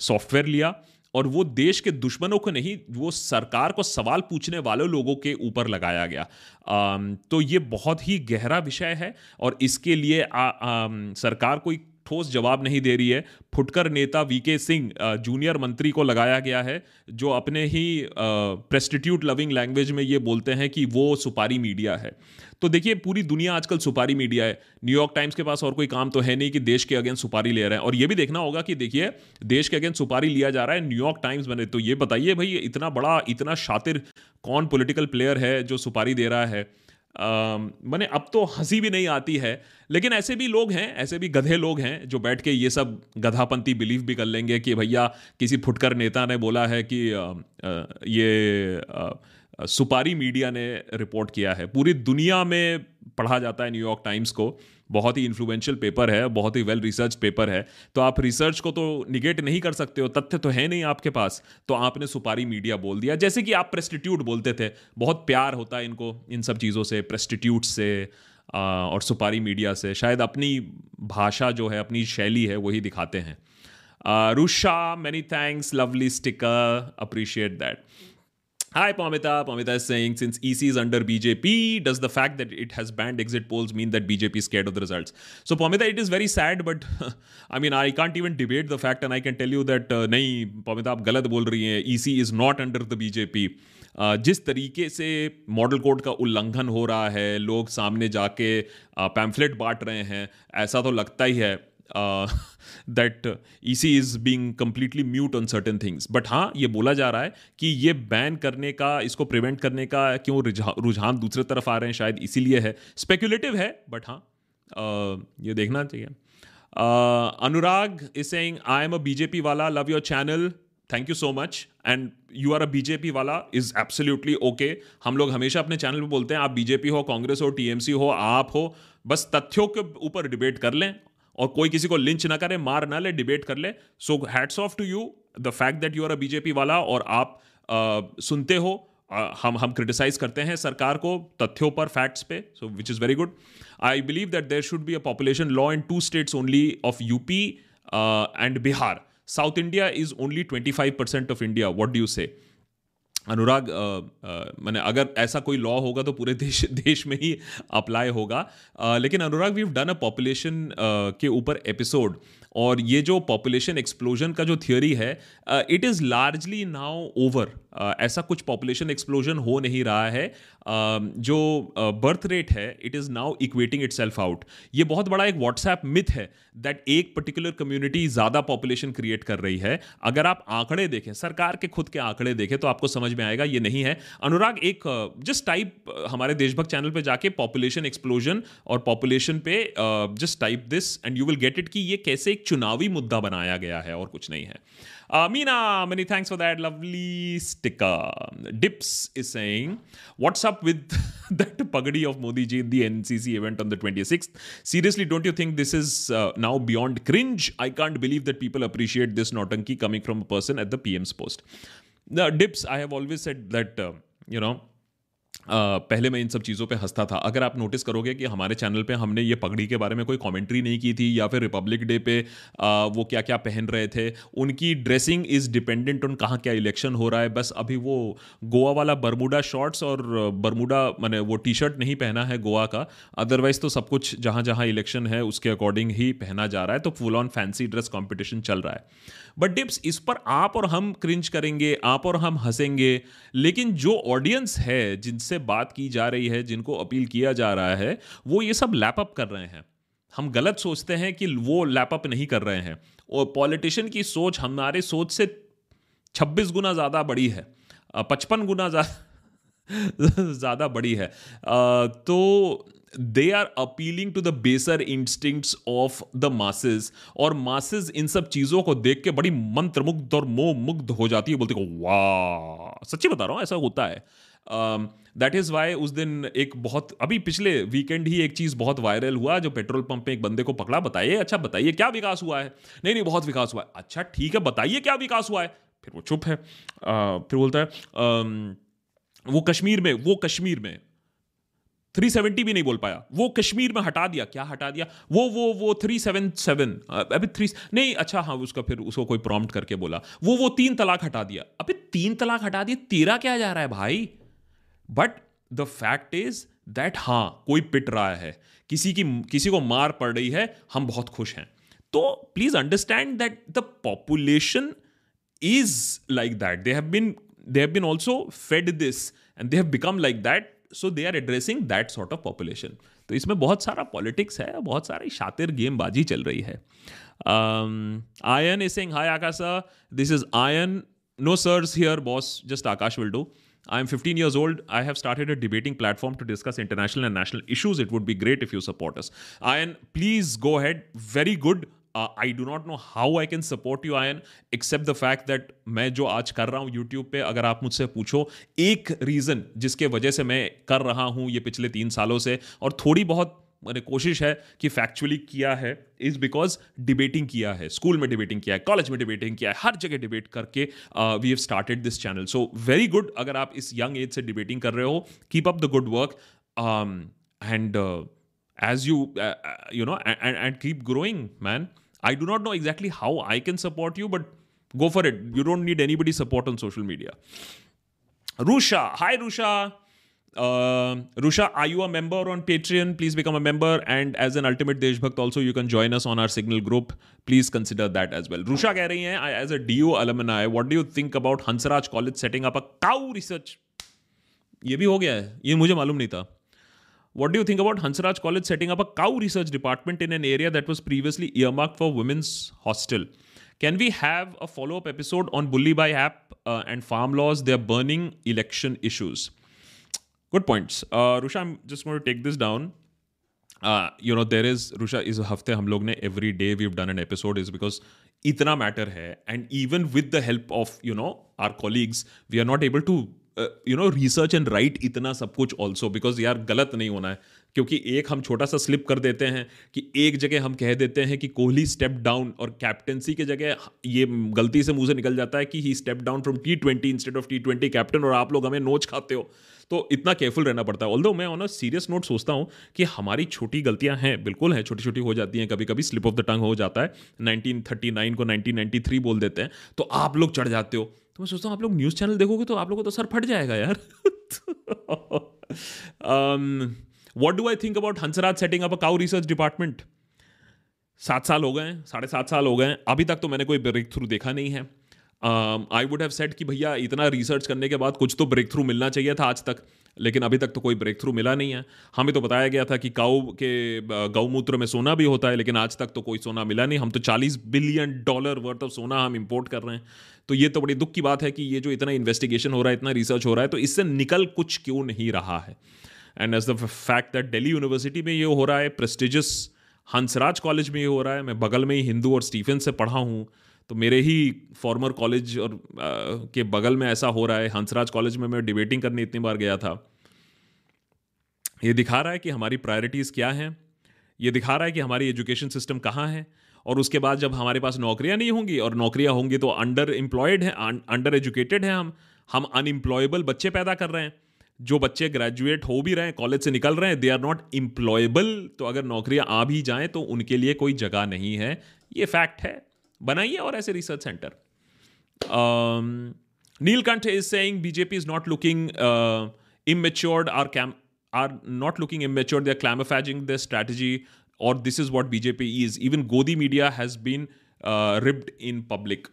सॉफ्टवेयर लिया और वो देश के दुश्मनों को नहीं वो सरकार को सवाल पूछने वाले लोगों के ऊपर लगाया गया। आ, तो ये बहुत ही गहरा विषय है और इसके लिए आ, आ, सरकार कोई ठोस जवाब नहीं दे रही है। फुटकर नेता वीके सिंह जूनियर मंत्री को लगाया गया है जो अपने ही प्रेस्टिट्यूट लविंग लैंग्वेज में ये बोलते हैं कि वो सुपारी मीडिया है। तो देखिए पूरी दुनिया आजकल सुपारी मीडिया है। न्यूयॉर्क टाइम्स के पास और कोई काम तो है नहीं कि देश के अगेंस्ट सुपारी ले रहे हैं। और ये भी देखना होगा कि देखिए देश के अगेंस्ट सुपारी लिया जा रहा है न्यूयॉर्क टाइम्स बने तो ये बताइए भाई इतना बड़ा इतना शातिर कौन पोलिटिकल प्लेयर है जो सुपारी दे रहा है? मैंने अब तो हँसी भी नहीं आती है लेकिन ऐसे भी लोग हैं ऐसे भी गधे लोग हैं जो बैठ के ये सब गधापंथी बिलीव भी कर लेंगे कि भैया किसी फुटकर नेता ने बोला है कि आ, आ, ये आ, सुपारी मीडिया ने रिपोर्ट किया है। पूरी दुनिया में पढ़ा जाता है न्यूयॉर्क टाइम्स को। बहुत ही इन्फ्लुएंशियल पेपर है, बहुत ही वेल रिसर्च पेपर है। तो आप रिसर्च को तो निगेट नहीं कर सकते हो, तथ्य तो है नहीं आपके पास। तो आपने सुपारी मीडिया बोल दिया। जैसे कि आप प्रेस्टिट्यूट बोलते थे, बहुत प्यार होता है इनको, इन सब चीज़ों से प्रेस्टिट्यूट से और सुपारी मीडिया से। शायद अपनी भाषा जो है, अपनी शैली है, वही दिखाते हैं। Rusha many thanks lovely sticker appreciate that Hi, Pamita. Pamita is saying since EC is under BJP, does the fact that it has banned exit polls mean that BJP is scared of the results? So, Pamita, it is very sad, but I mean, I can't even debate the fact, and I can tell you that uh, नहीं Pamita आप गलत बोल रही हैं EC is not under the BJP. Uh, जिस तरीके से model code का उल्लंघन हो रहा है लोग सामने जाके पैम्फलेट uh, बांट रहे हैं ऐसा तो लगता ही है that E C is being completely mute on certain things but हाँ ये बोला जा रहा है कि ये बैन करने का, इसको प्रिवेंट करने का क्यों रुझान दूसरे तरफ़ आ रहे हैं, शायद इसीलिए है। स्पेकुलेटिव है बट हाँ ये देखना चाहिए। Anurag is saying I am a BJP वाला love your channel thank you so much and you are a BJP वाला इज़ एब्सोल्युटली ओके हम लोग हमेशा अपने चैनल पे बोलते हैं, आप बीजेपी हो, कांग्रेस हो टीएमसी हो, आप हो, बस तथ्यों के ऊपर डिबेट कर लें और कोई किसी को लिंच ना करे मार ना ले डिबेट कर ले। So hats off to you the fact that you are a BJP वाला और आप uh, सुनते हो। uh, हम हम क्रिटिसाइज करते हैं सरकार को तथ्यों पर फैक्ट्स पे so which is very good I believe that there should be a population law in two states only of UP and Bihar South India is only twenty five percent of India what do you say Anurag मैंने अगर ऐसा कोई law होगा तो पूरे देश देश में ही अप्लाई होगा। आ, लेकिन Anurag we done a population के ऊपर एपिसोड और ये जो पॉपुलेशन एक्सप्लोजन का जो थियोरी है it is largely now over ऐसा कुछ पॉपुलेशन एक्सप्लोजन हो नहीं रहा है। जो बर्थ रेट है it is now equating itself out ये बहुत बड़ा एक व्हाट्सएप मिथ है दैट एक पर्टिकुलर कम्युनिटी ज़्यादा पॉपुलेशन क्रिएट कर रही है। अगर आप आंकड़े देखें, सरकार के खुद के आंकड़े देखें तो आपको समझ में आएगा ये नहीं है। अनुराग, एक जस्ट टाइप हमारे देशभक्त चैनल पर जाके पॉपुलेशन एक्सप्लोजन और पॉपुलेशन पे just type this and you will get it कि ये कैसे एक चुनावी मुद्दा बनाया गया है और कुछ नहीं है। Uh, Meena, many thanks for that lovely sticker. Dips is saying, What's up with that pagadi of Modi ji in the NCC event on the 26th? Seriously, don't you think this is uh, now beyond cringe? I can't believe that people appreciate this notanki coming from a person at the PM's post. The Dips, I have always said that, uh, you know, पहले मैं इन सब चीज़ों पे हंसता था। अगर आप notice करोगे कि हमारे चैनल पे हमने ये पगड़ी के बारे में कोई कमेंट्री नहीं की थी या फिर रिपब्लिक डे पे वो क्या क्या पहन रहे थे, उनकी ड्रेसिंग इज़ डिपेंडेंट ऑन कहाँ क्या इलेक्शन हो रहा है। बस अभी वो गोवा वाला बरमूडा शॉर्ट्स और बरमूडा मैंने वो टी शर्ट नहीं पहना है गोवा का। अदरवाइज़ तो सब कुछ जहाँ जहाँ इलेक्शन है उसके अकॉर्डिंग ही पहना जा रहा है। तो full on fancy dress competition चल रहा है। बट डिप्स इस पर आप और हम क्रिंच करेंगे, आप और हम हंसेंगे, लेकिन जो ऑडियंस है जिनसे बात की जा रही है, जिनको अपील किया जा रहा है, वो ये सब लैपअप कर रहे हैं। हम गलत सोचते हैं कि वो लैपअप नहीं कर रहे हैं। और पॉलिटिशियन की सोच हमारे सोच से 26 गुना ज़्यादा बड़ी है। पचपन गुना ज़्यादा बड़ी है। तो they are appealing to the baser instincts of the masses और मासेस इन सब चीज़ों को देख के बड़ी मंत्रमुग्ध और मोह मुग्ध हो जाती है। बोलते वाह! सच्ची बता रहा हूँ, ऐसा होता है। दैट इज़ वाई उस दिन एक बहुत अभी पिछले वीकेंड ही एक चीज़ बहुत वायरल हुआ जो पेट्रोल पंप में एक बंदे को पकड़ा बताइए अच्छा बताइए क्या विकास हुआ है? नहीं नहीं बहुत विकास हुआ है। अच्छा ठीक है बताइए क्या विकास हुआ है? फिर वो चुप है। uh, फिर बोलता है uh, वो कश्मीर में वो कश्मीर में। 370 भी नहीं बोल पाया। वो कश्मीर में हटा दिया क्या हटा दिया? वो वो वो 377 अभी थ्री नहीं अच्छा हाँ उसका फिर उसको कोई प्रॉम्प्ट करके बोला। वो वो तीन तलाक हटा दिया। अभी तीन तलाक हटा दिया तेरा क्या जा रहा है भाई? But the fact is that हाँ कोई पिट रहा है, किसी की, किसी को मार पड़ रही है, हम बहुत खुश हैं। तो please understand that the population is like that they have been they have been also fed this and they have become like that so they are addressing that sort of population तो इसमें बहुत सारा politics है, बहुत सारी शातिर गेमबाजी चल रही है। Ayan is saying hi Akash this is Ayan no sirs here boss just Akash will do I am fifteen years old I have started a debating platform to discuss international and national issues it would be great if you support us Ayan please go ahead very good I do not know how I can support you Ayan except the fact that मैं जो आज कर रहा हूँ YouTube पर अगर आप मुझसे पूछो, एक रीजन जिसके वजह से मैं कर रहा हूँ ये पिछले तीन सालों से, और थोड़ी बहुत मैंने कोशिश है कि फैक्चुअली किया है इज़ बिकॉज़ डिबेटिंग किया है स्कूल में डिबेटिंग किया है कॉलेज में डिबेटिंग किया है हर जगह डिबेट करके we have started this channel so very good अगर आप इस यंग एज से डिबेटिंग कर रहे हो keep up the good work and as you you know and keep growing man I I do not know exactly how I can support you, but go for it. You don't need anybody's support on social media. Rusha, hi Rusha. Uh, Rusha, are you a member on Patreon? Please become a member. And as an ultimate Deshbhakt, also you can join us on our Signal group. Please consider that as well. Rusha कह रही हैं, as a DU alumni, what do you think about Hansraj College setting up a cow research? ये भी हो गया है ये मुझे मालूम नहीं था what do you think about Hansraj College setting up a cow research department in an area that was previously earmarked for women's hostel? Can we have a follow up episode on Bully by app uh, and farm laws? They're burning election issues. Good points. Uh, Rusha, I'm take this down. You know there is Rusha इस हफ़्ते हम लोग ने every day we done an episode is because इतना matter है and even with the help of you know our colleagues we are not able to you know research and write इतना सब कुछ ऑल्सो बिकॉज़ यार गलत नहीं होना है क्योंकि एक हम छोटा सा स्लिप कर देते हैं कि एक जगह हम कह देते हैं कि कोहली स्टेप डाउन और कैप्टनसी के जगह ये गलती से मुँह से निकल जाता है कि he step down from T twenty instead of T twenty captain और आप लोग हमें नोच खाते हो तो इतना केयरफुल रहना पड़ता है। ऑल मैं ऑन अ सीरियस नोट सोचता हूँ कि हमारी छोटी गलतियाँ हैं, बिल्कुल हैं छोटी छोटी हो जाती हैं। कभी कभी स्लिप ऑफ़ द टंग हो जाता है। 1939 को 1993 बोल देते हैं। तो आप लोग चढ़ जाते हो। तो मैं सोचता हूँ, आप लोग न्यूज़ चैनल देखोगे तो आप लोगों को तो सर फट जाएगा यार। What do I think about Hansraj setting up a cow research department सात साल हो गए साढ़े सात साल हो गए अभी तक तो मैंने कोई ब्रेक थ्रू देखा नहीं है। आई वुड हैव सेट कि भैया, इतना रिसर्च करने के बाद कुछ तो ब्रेक थ्रू मिलना चाहिए था आज तक, लेकिन अभी तक तो कोई ब्रेक थ्रू मिला नहीं है। हमें तो बताया गया था कि काऊ के गौमूत्र में सोना भी होता है, लेकिन आज तक तो कोई सोना मिला नहीं। हम तो 40 बिलियन डॉलर वर्थ ऑफ़ सोना हम इंपोर्ट कर रहे हैं। तो ये तो बड़ी दुख की बात है कि ये जो इतना इन्वेस्टिगेशन हो रहा है, इतना रिसर्च हो रहा है तो इससे निकल कुछ क्यों नहीं रहा है? And as the fact that Delhi university में ये हो रहा है प्रेस्टिजियस हंसराज कॉलेज में ये हो रहा है, मैं बगल में ही हिंदू और स्टीफन से पढ़ा हूँ। तो मेरे ही फॉर्मर कॉलेज और आ, के बगल में ऐसा हो रहा है। हंसराज कॉलेज में मैं डिबेटिंग करने इतनी बार गया था। ये दिखा रहा है कि हमारी प्रायोरिटीज़ क्या हैं। ये दिखा रहा है कि हमारी एजुकेशन सिस्टम कहाँ है। और उसके बाद जब हमारे पास नौकरियाँ नहीं होंगी और नौकरियाँ होंगी तो अंडर एम्प्लॉयड हैं अंडर एजुकेटेड हैं हम। हम अनएम्प्लॉयबल बच्चे पैदा कर रहे हैं। जो बच्चे ग्रेजुएट हो भी रहे हैं कॉलेज से निकल रहे हैं दे आर नॉट एम्प्लॉयबल तो अगर नौकरियाँ आ भी जाएँ तो उनके लिए कोई जगह नहीं है। ये फैक्ट है। बनाइए और ऐसे research centre Neelkanth is say BJP is not looking immatured are cam are not looking immature they are camouflaging the strategy और this is what BJP is even godi media has been ripped in public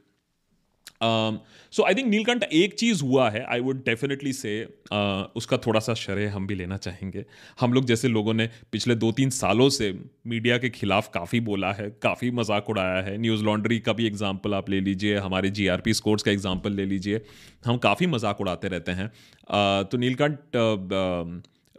so I think Neelkanth एक चीज़ हुआ है I would definitely say उसका थोड़ा सा शरह हम भी लेना चाहेंगे। हम लोग जैसे लोगों ने पिछले दो तीन सालों से मीडिया के खिलाफ काफ़ी बोला है काफ़ी मज़ाक उड़ाया है। न्यूज़ लॉन्ड्री का भी एग्ज़ाम्पल आप ले लीजिए हमारे जी आर पी स्कोर्स का एग्ज़ाम्पल ले लीजिए। हम काफ़ी मज़ाक उड़ाते रहते हैं। Uh, तो नीलकंठ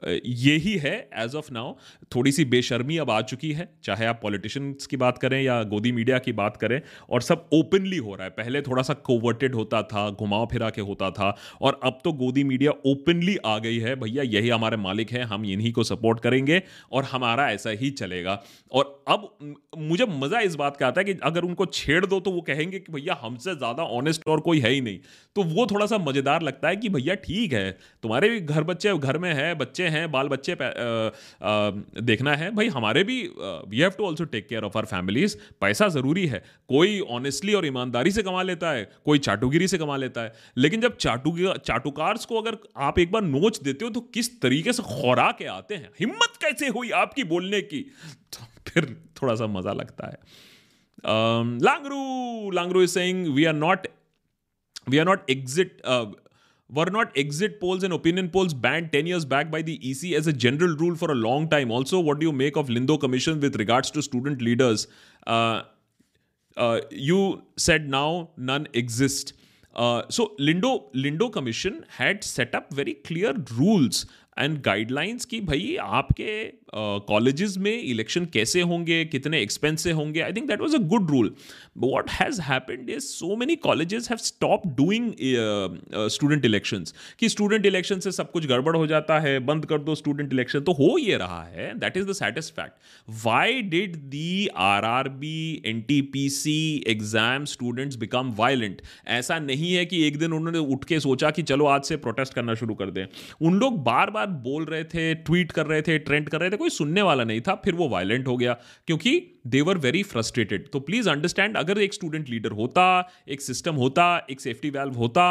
ये ही है एज ऑफ़ नाउ थोड़ी सी बेशर्मी अब आ चुकी है, चाहे आप पॉलिटिशियंस की बात करें या गोदी मीडिया की बात करें, और सब ओपनली हो रहा है। पहले थोड़ा सा कोवर्टेड होता था घुमाव फिरा के होता था, और अब तो गोदी मीडिया ओपनली आ गई है। भैया, यही हमारे मालिक हैं, हम इन्हीं को सपोर्ट करेंगे, और हमारा ऐसा ही चलेगा। और अब मुझे मज़ा इस बात का आता है कि अगर उनको छेड़ दो तो वो कहेंगे कि भैया, हमसे ज़्यादा ऑनेस्ट और कोई है ही नहीं। तो वो थोड़ा सा मज़ेदार लगता है कि भैया, ठीक है, तुम्हारे भी घर बच्चे घर में है, बच्चे हैं बाल बच्चे आ, आ, देखना है। भाई हमारे भी we have to also take care of our families पैसा ज़रूरी है। कोई ऑनेस्टली और ईमानदारी से कमा लेता है कोई चाटुगिरी से कमा लेता है। लेकिन जब चाटू चाटुकार्स को अगर आप एक बार नोच देते हो तो किस तरीके से खोरा के आते हैं? हिम्मत कैसे हुई आपकी बोलने की? तो फिर थोड़ा सा मज़ा लगता है। लांगरू लांगरू is saying we are not we are not exit were not exit polls and opinion polls banned 10 years back by the EC as a general rule for a long time? Also, what do you make of Lindo Commission with regards to student leaders? Uh, uh, you said now none exist. Uh, so Lindo Lindo Commission had set up very clear rules and guidelines की भाई आपके colleges में election कैसे होंगे, कितने expense से होंगे? I think that was a good rule what has happened is so many colleges have stop doing student elections कि स्टूडेंट इलेक्शन से सब कुछ गड़बड़ हो जाता है, बंद कर दो स्टूडेंट इलेक्शन तो हो ये रहा है. That is the sad fact why did the R R B N T P C exam students become violent ऐसा नहीं है कि एक दिन उन्होंने उठ के सोचा कि चलो आज से प्रोटेस्ट करना शुरू कर दें. उन लोग बार बार बोल रहे थे ट्वीट कर रहे थे ट्रेंड कर रहे थे कोई सुनने वाला नहीं था, फिर वो वायलेंट हो गया, क्योंकि देवर वेरी फ्रस्ट्रेटेड तो प्लीज़ अंडरस्टैंड अगर एक स्टूडेंट लीडर होता, एक सिस्टम होता, एक सेफ्टी वैल्व होता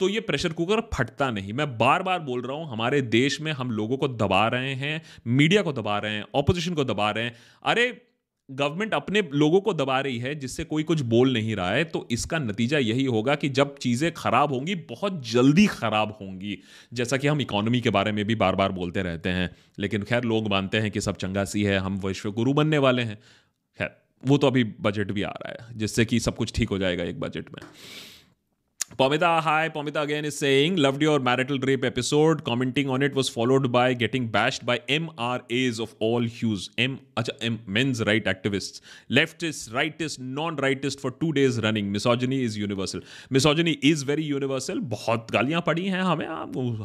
तो ये प्रेशर कुकर फटता नहीं। मैं बार बार बोल रहा हूँ, हमारे देश में हम लोगों को दबा रहे हैं मीडिया को दबा रहे हैं ऑपोजिशन को दबा रहे हैं। अरे गवर्नमेंट अपने लोगों को दबा रही है, जिससे कोई कुछ बोल नहीं रहा है तो इसका नतीजा यही होगा कि जब चीज़ें खराब होंगी, बहुत जल्दी खराब होंगी। जैसा कि हम इकोनॉमी के बारे में भी बार बार बोलते रहते हैं, लेकिन खैर लोग मानते हैं कि सब चंगा सी है, हम विश्व गुरु बनने वाले हैं। खैर, वो तो अभी बजट भी आ रहा है, जिससे कि सब कुछ ठीक हो जाएगा एक बजट में। Pomita, hi. Pomita again is saying, loved your marital rape episode. Commenting on it was followed by getting bashed by MRAs of all hues. M, acha, M men's right activists. Leftist, rightist, non-rightist for two days running. Misogyny is universal. Misogyny is very universal. बहुत गालियाँ पड़ी हैं हमें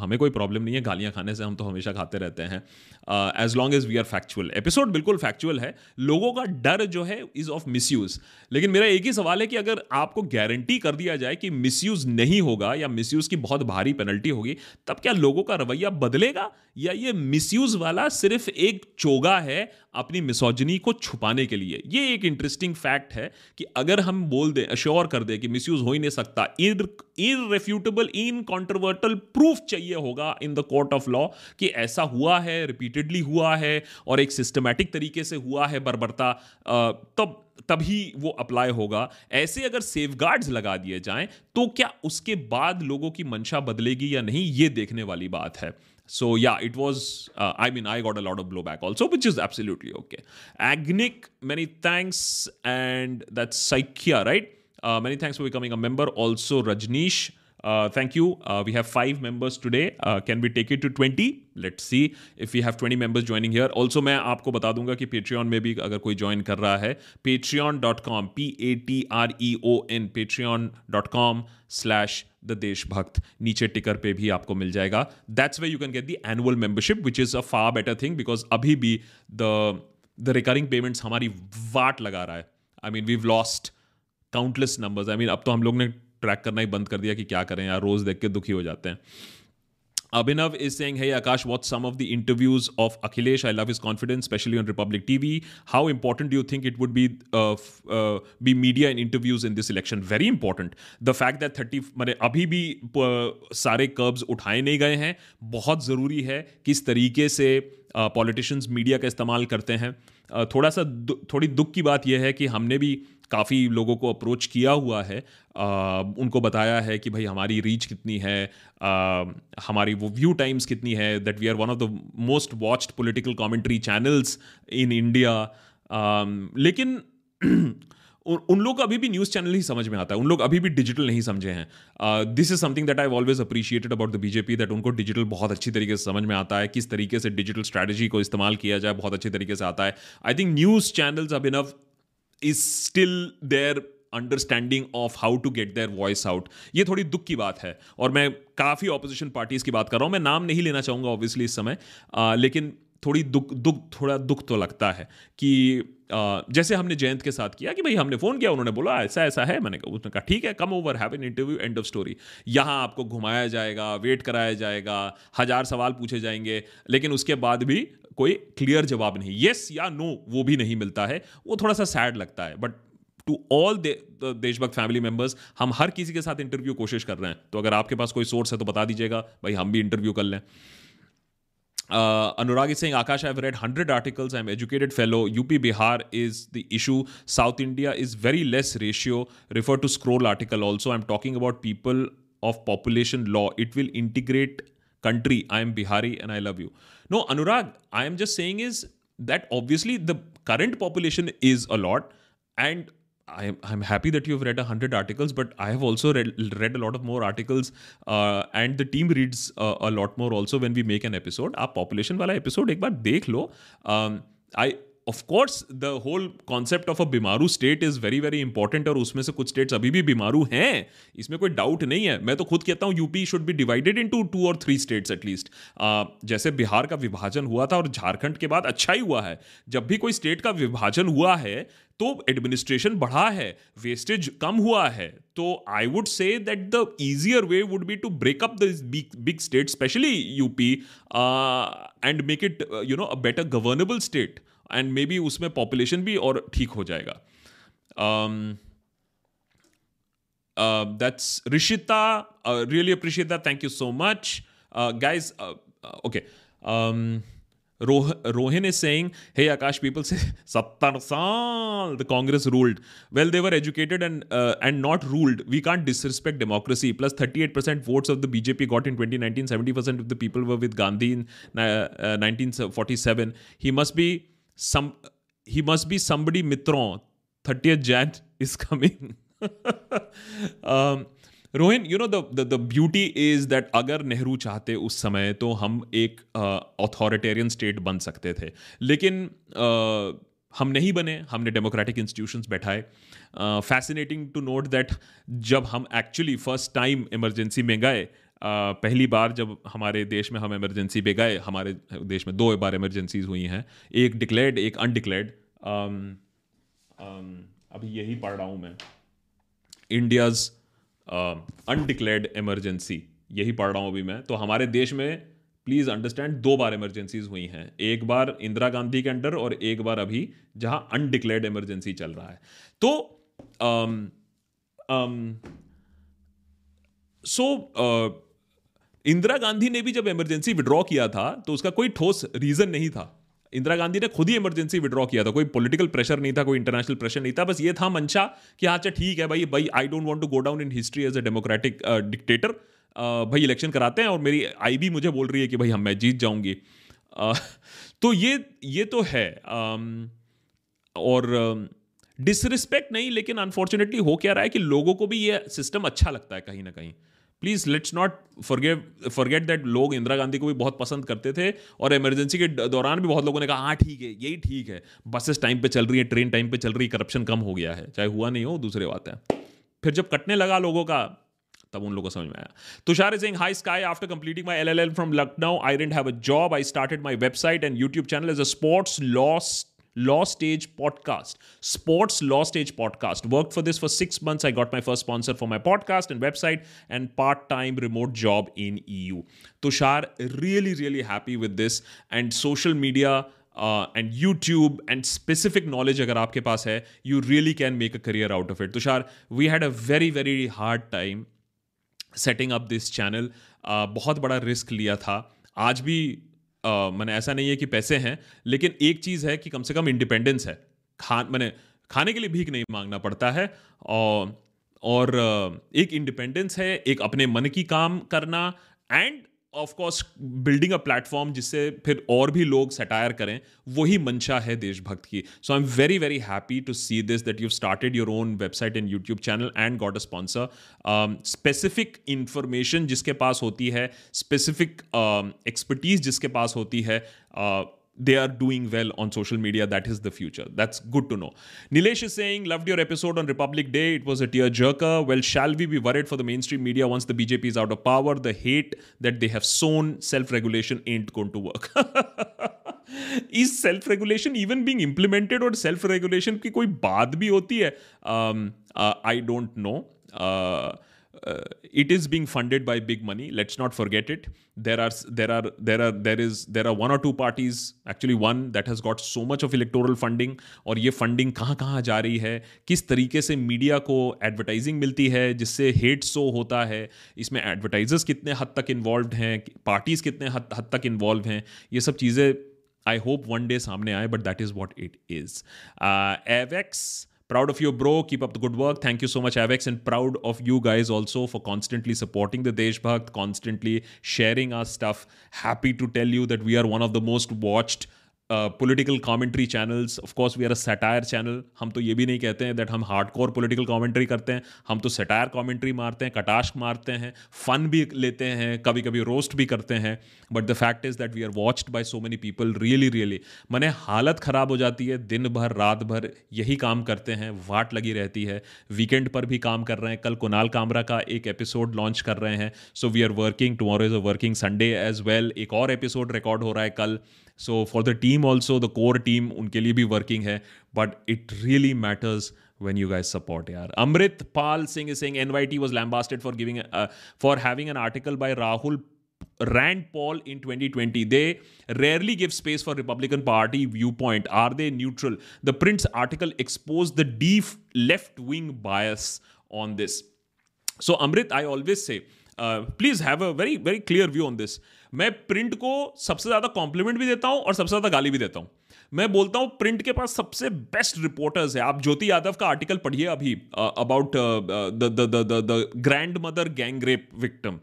हमें कोई problem नहीं है गालियाँ खाने से हम तो हमेशा खाते रहते हैं as long as we are factual episode बिल्कुल फैक्चुअल है लोगों का डर जो है इज़ ऑफ़ मिसयूज लेकिन मेरा एक ही सवाल है कि अगर आपको गारंटी कर दिया जाए कि मिसयूज मिसयूज नहीं होगा या मिसयूज की बहुत भारी पेनल्टी होगी, तब क्या लोगों का रवैया बदलेगा? या ये मिसयूज वाला सिर्फ़ एक चोगा है अपनी मिसोजनी को छुपाने के लिए? ये एक इंटरेस्टिंग फैक्ट है कि अगर हम बोल दें अश्योर कर दें कि मिसयूज हो ही नहीं सकता इनरेफ्यूटेबल इन कॉन्ट्रोवर्टल प्रूफ चाहिए होगा in the court of law कि ऐसा हुआ है रिपीटेडली हुआ है और एक सिस्टमैटिक तरीके से हुआ है बरबरता तब तभी वो अप्लाई होगा। ऐसे अगर सेफ़ लगा दिए जाएँ तो क्या उसके बाद लोगों की मंशा बदलेगी या नहीं, ये देखने वाली बात है। So yeah it was I mean I got a lot of blow back also which is absolutely okay Agnik many thanks and that Saikia right many thanks for becoming a member also Rajneesh uh, thank you. Uh, we have five members today. Uh, can we take it to 20? Let's see if we have 20 members joining here. Also, मैं आपको बता दूँगा कि Patreon में भी अगर कोई join कर रहा है patreon.com p a t r e o n patreon.com slash the Deshbhakt नीचे टिकर पे भी आपको मिल जाएगा that's way you can get the annual membership which is a far better thing because अभी भी द द रिकरिंग पेमेंट्स हमारी वाट लगा रहा है I mean we've lost countless numbers I mean अब तो हम लोग ने ट्रैक करना ही बंद कर दिया कि क्या करें यार, रोज देख के दुखी हो जाते हैं। Abhinav is saying hey Akash what some of the interviews of Akhilesh I love is confidence especially on Republic T V how important you think it would be be media in interviews in this election very important the fact that thirty मैंने अभी भी सारे curbs उठाए नहीं गए हैं, बहुत ज़रूरी है किस तरीके से uh, पॉलिटिशियंस मीडिया का इस्तेमाल करते हैं। uh, थोड़ा सा थोड़ी दुख की बात यह है कि हमने भी काफ़ी लोगों को अप्रोच किया हुआ है। आ, उनको बताया है कि भाई हमारी रीच कितनी है आ, हमारी वो व्यू टाइम्स कितनी है that we are one of the most watched political commentary channels in India लेकिन उन लोग अभी भी न्यूज़ चैनल ही समझ में आता है। उन लोग अभी भी डिजिटल नहीं समझे हैं। This is something that I always appreciated about the BJP that उनको डिजिटल बहुत अच्छी तरीके से समझ में आता है किस तरीके से डिजिटल स्ट्रैटेजी को इस्तेमाल किया जाए बहुत अच्छे तरीके से आता है। आई थिंक न्यूज़ चैनल्स अब enough is still their understanding of how to get their voice out ये थोड़ी दुख की बात है। और मैं काफ़ी ऑपोजिशन पार्टीज़ की बात कर रहा हूँ। मैं नाम नहीं लेना चाहूँगा ऑब्वियसली इस समय। आ, लेकिन थोड़ी दुख दुख थोड़ा दुख तो लगता है कि आ, जैसे हमने जयंत के साथ किया कि भाई हमने फ़ोन किया उन्होंने बोला ऐसा ऐसा है? मैंने कहा उसने कहा ठीक है come over have an interview end of story यहाँ आपको घुमाया जाएगा वेट कराया जाएगा हज़ार सवाल पूछे जाएँगे लेकिन उसके बाद भी कोई क्लियर जवाब नहीं। येस या नो वो भी नहीं मिलता है। वो थोड़ा सा सैड लगता है but to all Deshbhakt family members हम हर किसी के साथ इंटरव्यू कोशिश कर रहे हैं। तो अगर आपके पास कोई सोर्स है तो बता दीजिएगा भाई हम भी इंटरव्यू कर लें। Uh, Anurag is saying, Akash, I've read 100 articles. I'm educated fellow. UP Bihar is the issue. South India is very less ratio. Refer to scroll article also. I'm talking about people of population law. It will integrate country. I am Bihari and I love you. No, Anurag, I am just saying is that obviously the current population is a lot and I'm, I'm happy that you've read 100 articles, but I have also read, read a lot of more articles, uh, and the team reads uh, a lot more also when we make an वाला episode एक बार देख लो. Um, I of course the whole concept of a BIMARU state is very very important और उसमें से कुछ states अभी भी बीमारू हैं। इसमें कोई डाउट नहीं है। मैं तो खुद कहता हूँ UP should be divided into two और थ्री स्टेट्स एटलीस्ट जैसे बिहार का विभाजन हुआ था और झारखंड के बाद अच्छा ही हुआ है। जब भी कोई स्टेट का विभाजन हुआ है तो एडमिनिस्ट्रेशन बढ़ा है वेस्टेज कम हुआ है। तो I would say that the easier way would be to break up the big state especially UP and make it you know a better governable state and maybe उसमें पॉपुलेशन भी और ठीक हो जाएगा। That's Rishita really appreciate that thank you so much guys okay Roh- Rohin is saying, "Hey Akash, people say sattar saal the Congress ruled. Well, they were educated and uh, and not ruled. We can't disrespect democracy. Plus, 38% votes of the BJP got in 2019. 70% of the people were with Gandhi in uh, 1947. He must be some. He must be somebody Mitron. 30th Jan is coming." um, Rohin you know the beauty is that अगर नेहरू चाहते उस समय तो हम एक authoritarian uh, state बन सकते थे। लेकिन uh, हम नहीं बने हमने डेमोक्रेटिक इंस्टीट्यूशंस बैठाए। फैसिनेटिंग टू नोट दैट जब हम एक्चुअली फ़र्स्ट टाइम इमरजेंसी में गए Uh, पहली बार जब हमारे देश में हम इमरजेंसी पे गए हमारे देश में दो बार इमरजेंसीज हुई हैं एक डिक्लेयर्ड एक अनडिक्लेयर्ड um, um, अभी यही पढ़ रहा हूँ मैं। इंडियाज़ अनडिक्लेयर्ड इमरजेंसी यही पढ़ रहा हूँ अभी मैं। तो हमारे देश में प्लीज़ अंडरस्टैंड दो बार इमरजेंसीज हुई हैं। एक बार इंदिरा गांधी के अंडर और एक बार अभी जहाँ अनडिक्लेयर्ड इमरजेंसी चल रहा है। तो सो इंदिरा गांधी ने भी जब इमरजेंसी विड्रॉ किया था तो उसका कोई ठोस रीजन नहीं था। इंदिरा गांधी ने खुद ही इमरजेंसी विड्रॉ किया था। कोई पॉलिटिकल प्रेशर नहीं था, कोई इंटरनेशनल प्रेशर नहीं था। बस ये था मंशा कि हाँ अच्छा ठीक है भाई भाई I don't want to go down in history as a democratic dictator भाई इलेक्शन कराते हैं और मेरी आई भी मुझे बोल रही है कि भाई हम मैं जीत जाऊँगी। तो ये ये तो है। और डिसरिस्पेक्ट नहीं, लेकिन अनफॉर्चुनेटली हो क्या रहा है कि लोगों को भी ये सिस्टम अच्छा लगता है कहीं ना कहीं। Please let's not forget forget that लोग इंदिरा गांधी को भी बहुत पसंद करते थे और इमरजेंसी के दौरान भी बहुत लोगों ने कहा हाँ ठीक है, यही ठीक है। बसेस टाइम पे चल रही है ट्रेन टाइम पे चल रही है करप्शन कम हो गया है, चाहे हुआ नहीं हो, दूसरे बात है। फिर जब कटने लगा लोगों का, तब उन लोगों को समझ में आया। Tushar Singh high sky after completing my L L L from Lucknow I didn't have a job I started my website and YouTube channel is a sports lost Law Stage Podcast, Sports Law Stage Podcast. Worked for this for six months. I got my first sponsor for my podcast and website and part time remote job in EU. Tushar, really, really happy with this. And social media. Uh, YouTube and specific knowledge agar aapke paas hai, you really can make a career out of it. Tushar, we had a very, very hard time setting up this channel. Uh, बहुत बड़ा risk लिया था आज भी मैंने ऐसा नहीं है कि पैसे हैं, लेकिन एक चीज़ है कि कम से कम इंडिपेंडेंस है। खान मैंने खाने के लिए भीख नहीं मांगना पड़ता है और और एक इंडिपेंडेंस है, एक अपने मन की काम करना and of course building a platform जिससे फिर और भी लोग सटायर करें वही मंशा है देशभक्त की। So I am very very happy to see this that you started your own website and YouTube channel and got a sponsor specific information जिसके पास होती है स्पेसिफिक एक्सपर्टीज uh, जिसके पास होती है uh, they are doing well on social media. That is the future. That's good to know. Nilesh is saying, loved your episode on Republic Day. It was a tear jerker. Well, shall we be worried for the mainstream media once the BJP is out of power? The hate that they have sown, self regulation ain't going to work. is self regulation even being implemented or self regulation की कोई बात भी होती है um, uh, I Uh, uh, it is being funded by big money let's not forget it there are there are there are there is there are one or two parties actually one that has got so much of electoral funding और ये funding कहाँ कहाँ जा रही है किस तरीके से मीडिया को एडवर्टाइजिंग मिलती है जिससे हेट शो होता है इसमें एडवर्टाइजर्स कितने हद तक इन्वॉल्व हैं पार्टीज़ कितने हद, हद तक इन्वॉल्व हैं ये सब चीज़ें आई होप वन डे सामने आए but that is what it is एवेक्स Proud of you, bro. Keep up the good work. Thank you so much, Avex, and proud of you guys also for constantly supporting the Deshbhakt, constantly sharing our stuff. Happy to tell you that we are one of the most watched political commentary channels of course we are a satire channel हम तो ये भी नहीं कहते हैं that हम hard core political commentary करते हैं. हम तो सटायर कॉमेंट्री मारते हैं कटाश मारते हैं फन भी लेते हैं कभी कभी रोस्ट भी करते हैं. But the fact is that we are watched by so many people really really मैंने हालत ख़राब हो जाती है, दिन भर, रात भर, यही काम करते हैं, वाट लगी रहती है. वीकेंड पर भी काम कर रहे हैं, कल कुनाल कामरा का एक एपिसोड लॉन्च कर रहे हैं. So we are working tomorrow is a working Sunday as well एक और एपिसोड रिकॉर्ड हो रहा है कल. So for the team also the core team उनके लिए भी वर्किंग है but it really matters when you guys support yaar amrit pal singh is saying nyt was lambasted for giving uh, for having an article by rahul rand paul in 2020 they rarely give space for republican party viewpoint are they neutral the print's article exposed the deep left wing bias on this so amrit i always say please have a very very clear view on this मैं Print को सबसे ज़्यादा complement भी देता हूँ और सबसे ज़्यादा गाली भी देता हूँ। मैं बोलता हूँ प्रिंट के पास सबसे बेस्ट रिपोर्टर्स है। आप ज्योति यादव का आर्टिकल पढ़िए अभी about the grandmother gang rape victim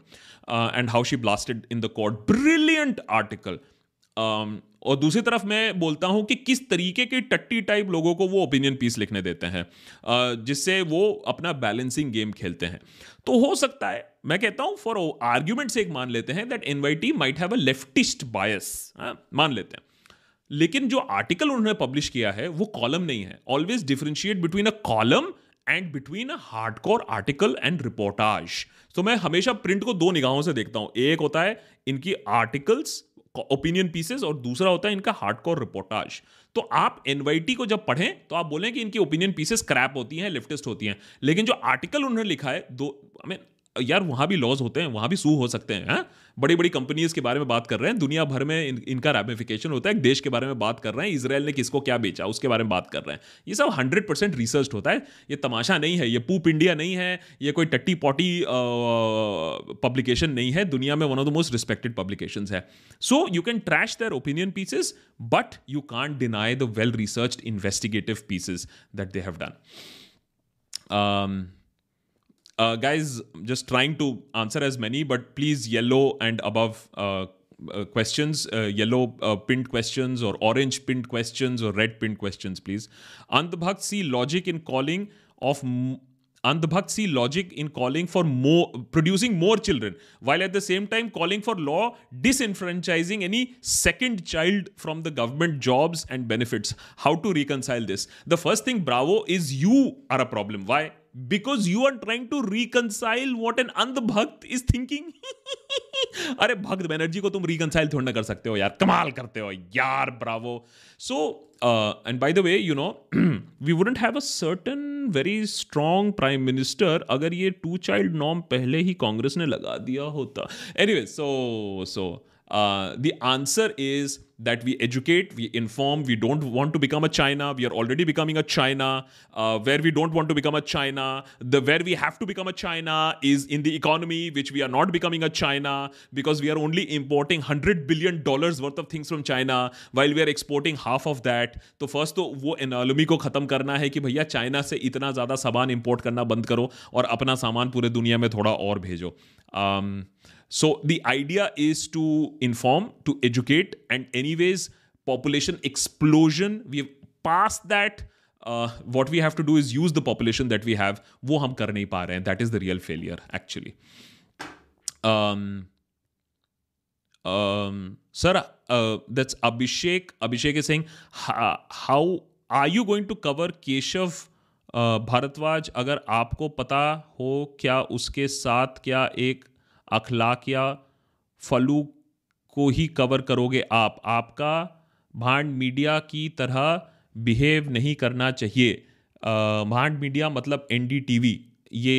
and how she blasted in the court brilliant article और दूसरी तरफ़ मैं बोलता हूँ कि किस तरीके के टट्टी टाइप लोगों को वो ओपिनियन पीस लिखने देते हैं जिससे वो अपना बैलेंसिंग गेम खेलते हैं। तो हो सकता है मैं कहता हूँ फॉर आर्ग्यूमेंट से एक मान लेते हैं that NYT might have a leftist bias मान लेते हैं। लेकिन जो आर्टिकल उन्होंने पब्लिश किया है, वो कॉलम नहीं है। Always differentiate between a column and between a hardcore article and reportage तो मैं हमेशा प्रिंट को दो निगाहों से देखता हूँ। एक होता है इनकी आर्टिकल्स ओपिनियन पीसेस और दूसरा होता है इनका हार्डकोर रिपोर्टाज तो आप एनवाईटी को जब पढ़ें तो आप बोलें कि इनकी ओपिनियन पीसेस क्रैप होती हैं लेफ्टिस्ट होती हैं। लेकिन जो आर्टिकल उन्होंने लिखा है, दो आई मीन यार वहाँ भी लॉज होते हैं वहाँ भी सू हो सकते हैं है? बड़ी बड़ी कंपनीज़ के बारे में बात कर रहे हैं दुनिया भर में इन, इनका रेमिफिकेशन होता है एक देश के बारे में बात कर रहे हैं इसराइल ने किसको क्या बेचा उसके बारे में बात कर रहे हैं। ये सब हंड्रेड परसेंट रिसर्च होता है ये तमाशा नहीं है ये पूप इंडिया नहीं है ये कोई टट्टी पॉटी पब्लिकेशन नहीं है दुनिया में one of the most respected publication है। So you can trash their opinion pieces but you can't deny the well research investigative pieces that they have done uh, guys just trying to answer as many but please yellow and above uh, uh, questions uh, yellow uh, pinned questions or orange pinned questions or red pinned questions please. Andhbhakt see logic in calling of Andhbhakt see logic in calling for more producing more children while at the same time calling for law disenfranchising any second child from the government jobs and benefits. How to reconcile this? The first thing bravo is you are a problem. Why because you are trying to reconcile what an अंध भक्त is thinking अरे भक्त बैनर्जी को तुम reconcile थोड़ा ना कर सकते हो यार। कमाल करते हो यार bravo so and by the way you know we wouldn't have a certain very strong prime minister अगर ये टू चाइल्ड नॉर्म पहले ही कांग्रेस ने लगा दिया होता। Anyway so so the answer is that we educate, we inform. We don't want to become a China. We are already becoming a China. Uh, where we don't want to become a China, the where we have to become a China is in the economy, which we are not becoming a China because we are only importing hundred billion dollars worth of things from China while we are exporting half of that. तो first तो वो एनालमी को ख़त्म करना है कि भैया China से इतना ज़्यादा सामान इंपोर्ट करना बंद करो और अपना सामान पूरे दुनिया में थोड़ा और भेजो um, so the idea is to inform, to educate, and anyways, population explosion. We've passed that. Uh, what we have to do is use the population that we have. वो हम कर नहीं पा रहे हैं. That is the real failure, actually. Um, um, sir, uh, that's Abhishek. Abhishek is saying, how are you going to cover Keshav Bhardwaj अगर आपको पता हो क्या उसके साथ क्या एक अखलाकिया फलू को ही कवर करोगे आप। आपका भांड मीडिया की तरह बिहेव नहीं करना चाहिए। भांड मीडिया मतलब एनडीटीवी ये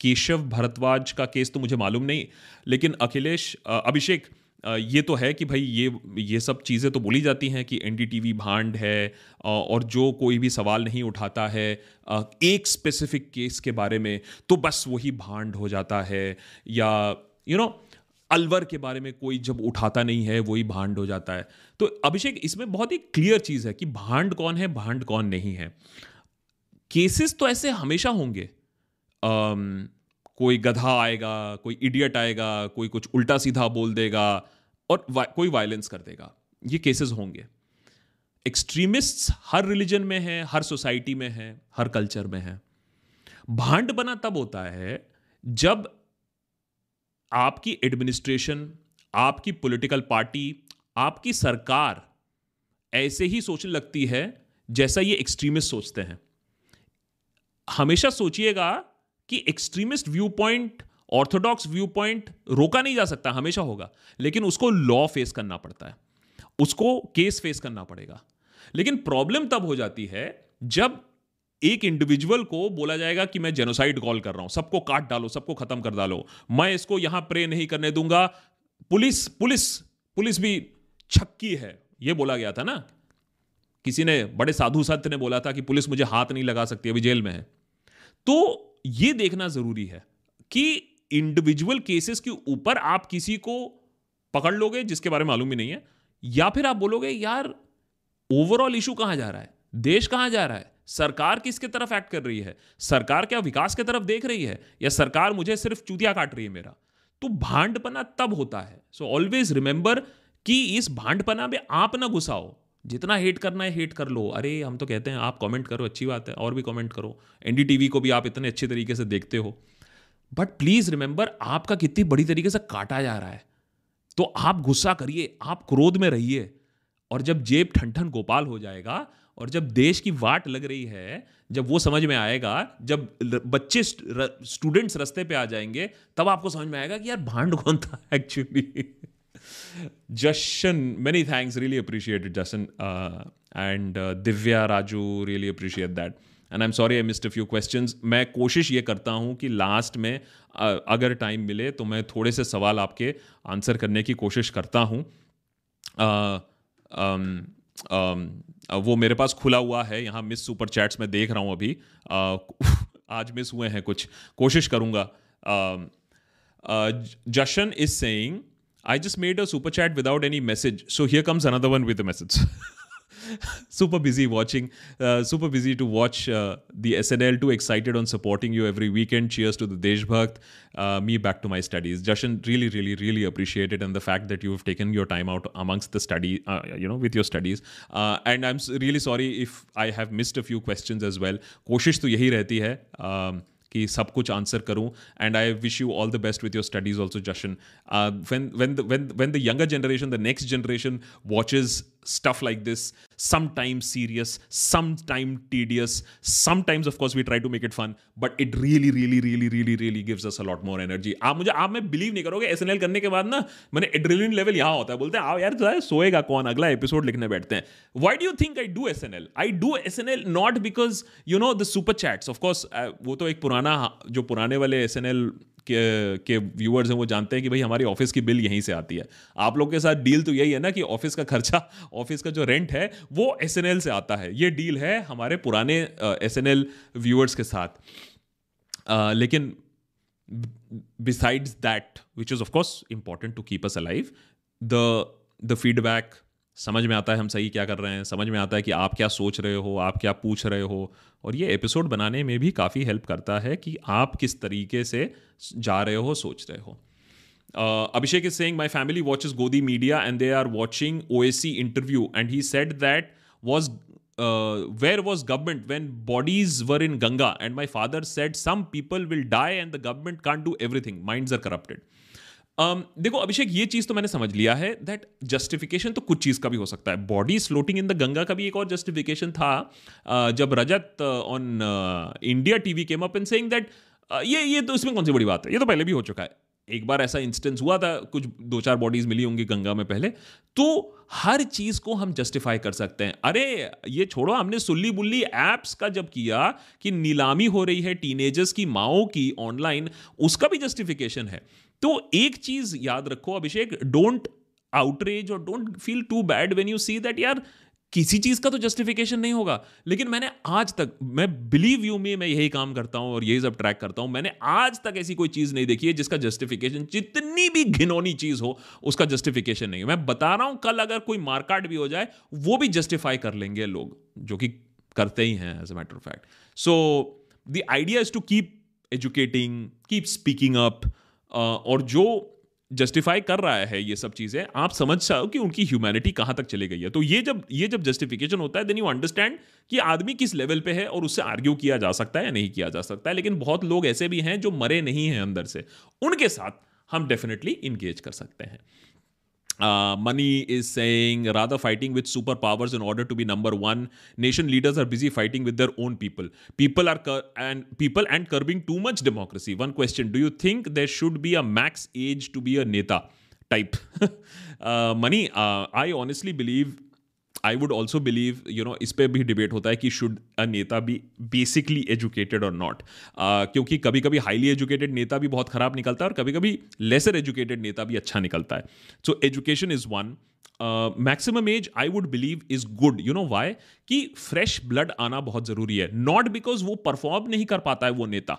केशव भरद्वाज का केस तो मुझे मालूम नहीं, लेकिन अखिलेश अभिषेक ये तो है कि भाई ये ये सब चीज़ें तो बोली जाती हैं कि एनडीटीवी भांड है और जो कोई भी सवाल नहीं उठाता है एक स्पेसिफिक केस के बारे में तो बस वही भांड हो जाता है। या you you know know, Alwar के बारे में कोई जब उठाता नहीं है वही भांड हो जाता है। तो अभिषेक इसमें बहुत ही क्लियर चीज़ है कि भांड कौन है भांड कौन नहीं है। केसेस तो ऐसे हमेशा होंगे। कोई गधा आएगा कोई इडियट आएगा कोई कुछ उल्टा सीधा बोल देगा और वा, कोई वायलेंस कर देगा। ये केसेस होंगे। एक्सट्रीमिस्ट्स हर रिलीजन में हैं हर सोसाइटी में है हर कल्चर में है। भांड बना तब होता है जब आपकी एडमिनिस्ट्रेशन आपकी पॉलिटिकल पार्टी आपकी सरकार ऐसे ही सोचने लगती है जैसा ये एक्सट्रीमिस्ट सोचते हैं। हमेशा सोचिएगा कि extremist view point orthodox view point रोका नहीं जा सकता, हमेशा होगा। लेकिन उसको लॉ फेस करना पड़ता है। उसको केस फेस करना पड़ेगा। लेकिन प्रॉब्लम तब हो जाती है जब एक इंडिविजुअल को बोला जाएगा कि मैं जेनोसाइड कॉल कर रहा हूँ, सबको काट डालो, सबको खत्म कर डालो। मैं इसको यहाँ प्रे नहीं करने दूँगा। पुलिस पुलिस पुलिस भी छक्की है। यह बोला गया था ना? किसी ने, बड़े साधु सत्य ने बोला था कि पुलिस मुझे हाथ नहीं लगा सकती, अभी जेल में है। तो ये देखना ज़रूरी है कि इंडिविजुअल केसेस के ऊपर आप किसी को पकड़ लोगे, जिसके बारे में मालूम ही नहीं है, या फिर आप बोलोगे, यार ओवरऑल इशू कहाँ जा रहा है? देश कहाँ जा रहा है? सरकार किसके तरफ़ एक्ट कर रही है? सरकार क्या विकास की तरफ़ देख रही है? या सरकार मुझे सिर्फ़ चूतिया काट रही है मेरा? तो भांडपना तब होता है। सो ऑलवेज रिमेंबर कि इस भांडपना में आप ना घुसाओ। जितना हेट करना है हेट कर लो। अरे, हम तो कहते हैं, आप कमेंट करो, अच्छी बात है, और भी कमेंट करो। एनडीटीवी को भी आप इतने अच्छे तरीके से देखते हो। बट प्लीज़ रिमेंबर आपका कितनी बड़ी तरीके से काटा जा रहा है। तो आप गुस्सा करिए, आप क्रोध में रहिए। और जब जेब ठन ठन गोपाल हो जाएगा, और जब देश की वाट लग रही है, जब वो समझ में आएगा, जब बच्चे स्टूडेंट्स रस्ते पे आ जाएँगे, तब आपको समझ में आएगा कि यार भांड कौन था actually Jashan many thanks really appreciated Jashan and Divya Raju really appreciate that and I am sorry I missed few question मैं कोशिश ये करता हूँ कि लास्ट में uh, अगर टाइम मिले तो मैं थोड़े से सवाल आपके आंसर करने की कोशिश करता हूँ। uh, वो मेरे पास खुला हुआ है। यहाँ मिस सुपर चैट्स में देख रहा हूँ अभी। uh, आज मिस हुए हैं कुछ। कोशिश करूँगा। Jashan is saying I just made a super chat without any message. So here comes another one with a message. super busy watching, uh, super busy to watch uh, the SNL. Too excited on supporting you every weekend. Cheers to the Deshbhakt. Uh, me back to my studies. Jashan, really, really, really appreciate it and the fact that you've taken your time out amongst the study, uh, you know, with your studies. Uh, and I'm really sorry if I have missed a few questions as well. कोशिश तो यही रहती है. Um, कि सब कुछ answer करूँ and I wish you all the best with your studies also Jashan when when the when when the younger generation the next generation watches stuff like this sometimes serious sometimes tedious sometimes of course we try to make it fun but it really really really really really gives us a lot more energy आप मुझे आप मैं believe नहीं करोगे S करने के बाद ना मैंने यहाँ होता है बोलते हैं आओ यार जो है सोएगा कौन अगला एपिसोड लिखने बैठते हैं why do you think I do S N L I do S N L not because you know the super chats तो एक पुराना जो पुराने वाले एस एन एल के व्यूअर्स हैं वो जानते हैं कि भाई हमारी ऑफ़िस की बिल यहीं से आती है। आप लोग के साथ डील तो यही है ना कि ऑफ़िस का खर्चा ऑफ़िस का जो रेंट है वो एसएनएल से आता है। ये डील है हमारे पुराने एस एन व्यूअर्स के साथ। uh, लेकिन besides that which is of course important to keep us alive the the feedback समझ में आता है हम सही क्या कर रहे हैं समझ में आता है कि आप क्या सोच रहे हो आप क्या पूछ रहे हो और ये एपिसोड बनाने में भी काफ़ी हेल्प करता है कि आप किस तरीके से जा रहे हो सोच रहे हो Abhishek is saying my family watches Godi media and they are watching OAC interview and he said that was where was government when bodies were in Ganga? And my father said, Some people will die and the government can't do everything. Minds are corrupted. Um, देखो अभिषेक ये चीज़ तो मैंने समझ लिया है that justification तो कुछ चीज़ का भी हो सकता है। Body floating in the Ganga का भी एक और जस्टिफिकेशन था uh, जब Rajat on India TV came up and saying that ये ये तो इसमें कौन सी बड़ी बात है? ये तो पहले भी हो चुका है। एक बार ऐसा इंस्टेंस हुआ था कुछ दो चार बॉडीज मिली होंगी गंगा में पहले तो हर चीज़ को हम जस्टिफाई कर सकते हैं। अरे ये छोड़ो हमने सुल्ली बुल्ली एप्स का जब किया कि नीलामी हो रही है टीनेजर्स की माओ की ऑनलाइन उसका भी जस्टिफिकेशन है। तो एक चीज़ याद रखो अभिषेक डोंट आउटरेज और don't feel too bad when you see that यार, किसी चीज़ का तो जस्टिफिकेशन नहीं होगा। लेकिन मैंने आज तक, मैं बिलीव यू में मैं यही काम करता हूँ और यही सब ट्रैक करता हूँ। मैंने आज तक ऐसी कोई चीज़ नहीं देखी है जिसका जस्टिफिकेशन जितनी भी घिनौनी चीज़ हो, उसका जस्टिफिकेशन नहीं है। मैं बता रहा हूँ, कल अगर कोई मार्काट भी हो जाए, वो भी जस्टिफाई कर लेंगे लोग, जो कि करते ही हैं as a matter of fact so the idea is to keep educating keep speaking up और जो जस्टिफाई कर रहा है ये सब चीज़ें, आप समझ सको कि उनकी ह्यूमैनिटी कहाँ तक चली गई है। तो ये जब ये जब जस्टिफिकेशन होता है देन यू अंडरस्टैंड कि आदमी किस लेवल पे है और उससे आर्ग्यू किया जा सकता है या नहीं किया जा सकता है। लेकिन बहुत लोग ऐसे भी हैं जो मरे नहीं हैं अंदर से। उनके साथ हम डेफिनेटली इंगेज कर सकते हैं। Uh, Money is saying rather fighting with superpowers in order to be number one. Nation leaders are busy fighting with their own people. People are cur- and people and curbing too much democracy. One question: Do you think there should be a max age to be a neta type? uh, Money, uh, I honestly believe I would also believe you know इस पर भी debate होता है कि should a नेता भी basically educated और not क्योंकि कभी कभी हाईली एजुकेटेड नेता भी बहुत खराब निकलता है और कभी कभी लेसर एजुकेटेड नेता भी अच्छा निकलता है। So education is one maximum as I would believe is good you know why कि फ्रेश ब्लड आना बहुत ज़रूरी है. नॉट बिकॉज़ वो परफॉर्म नहीं कर पाता है वो नेता.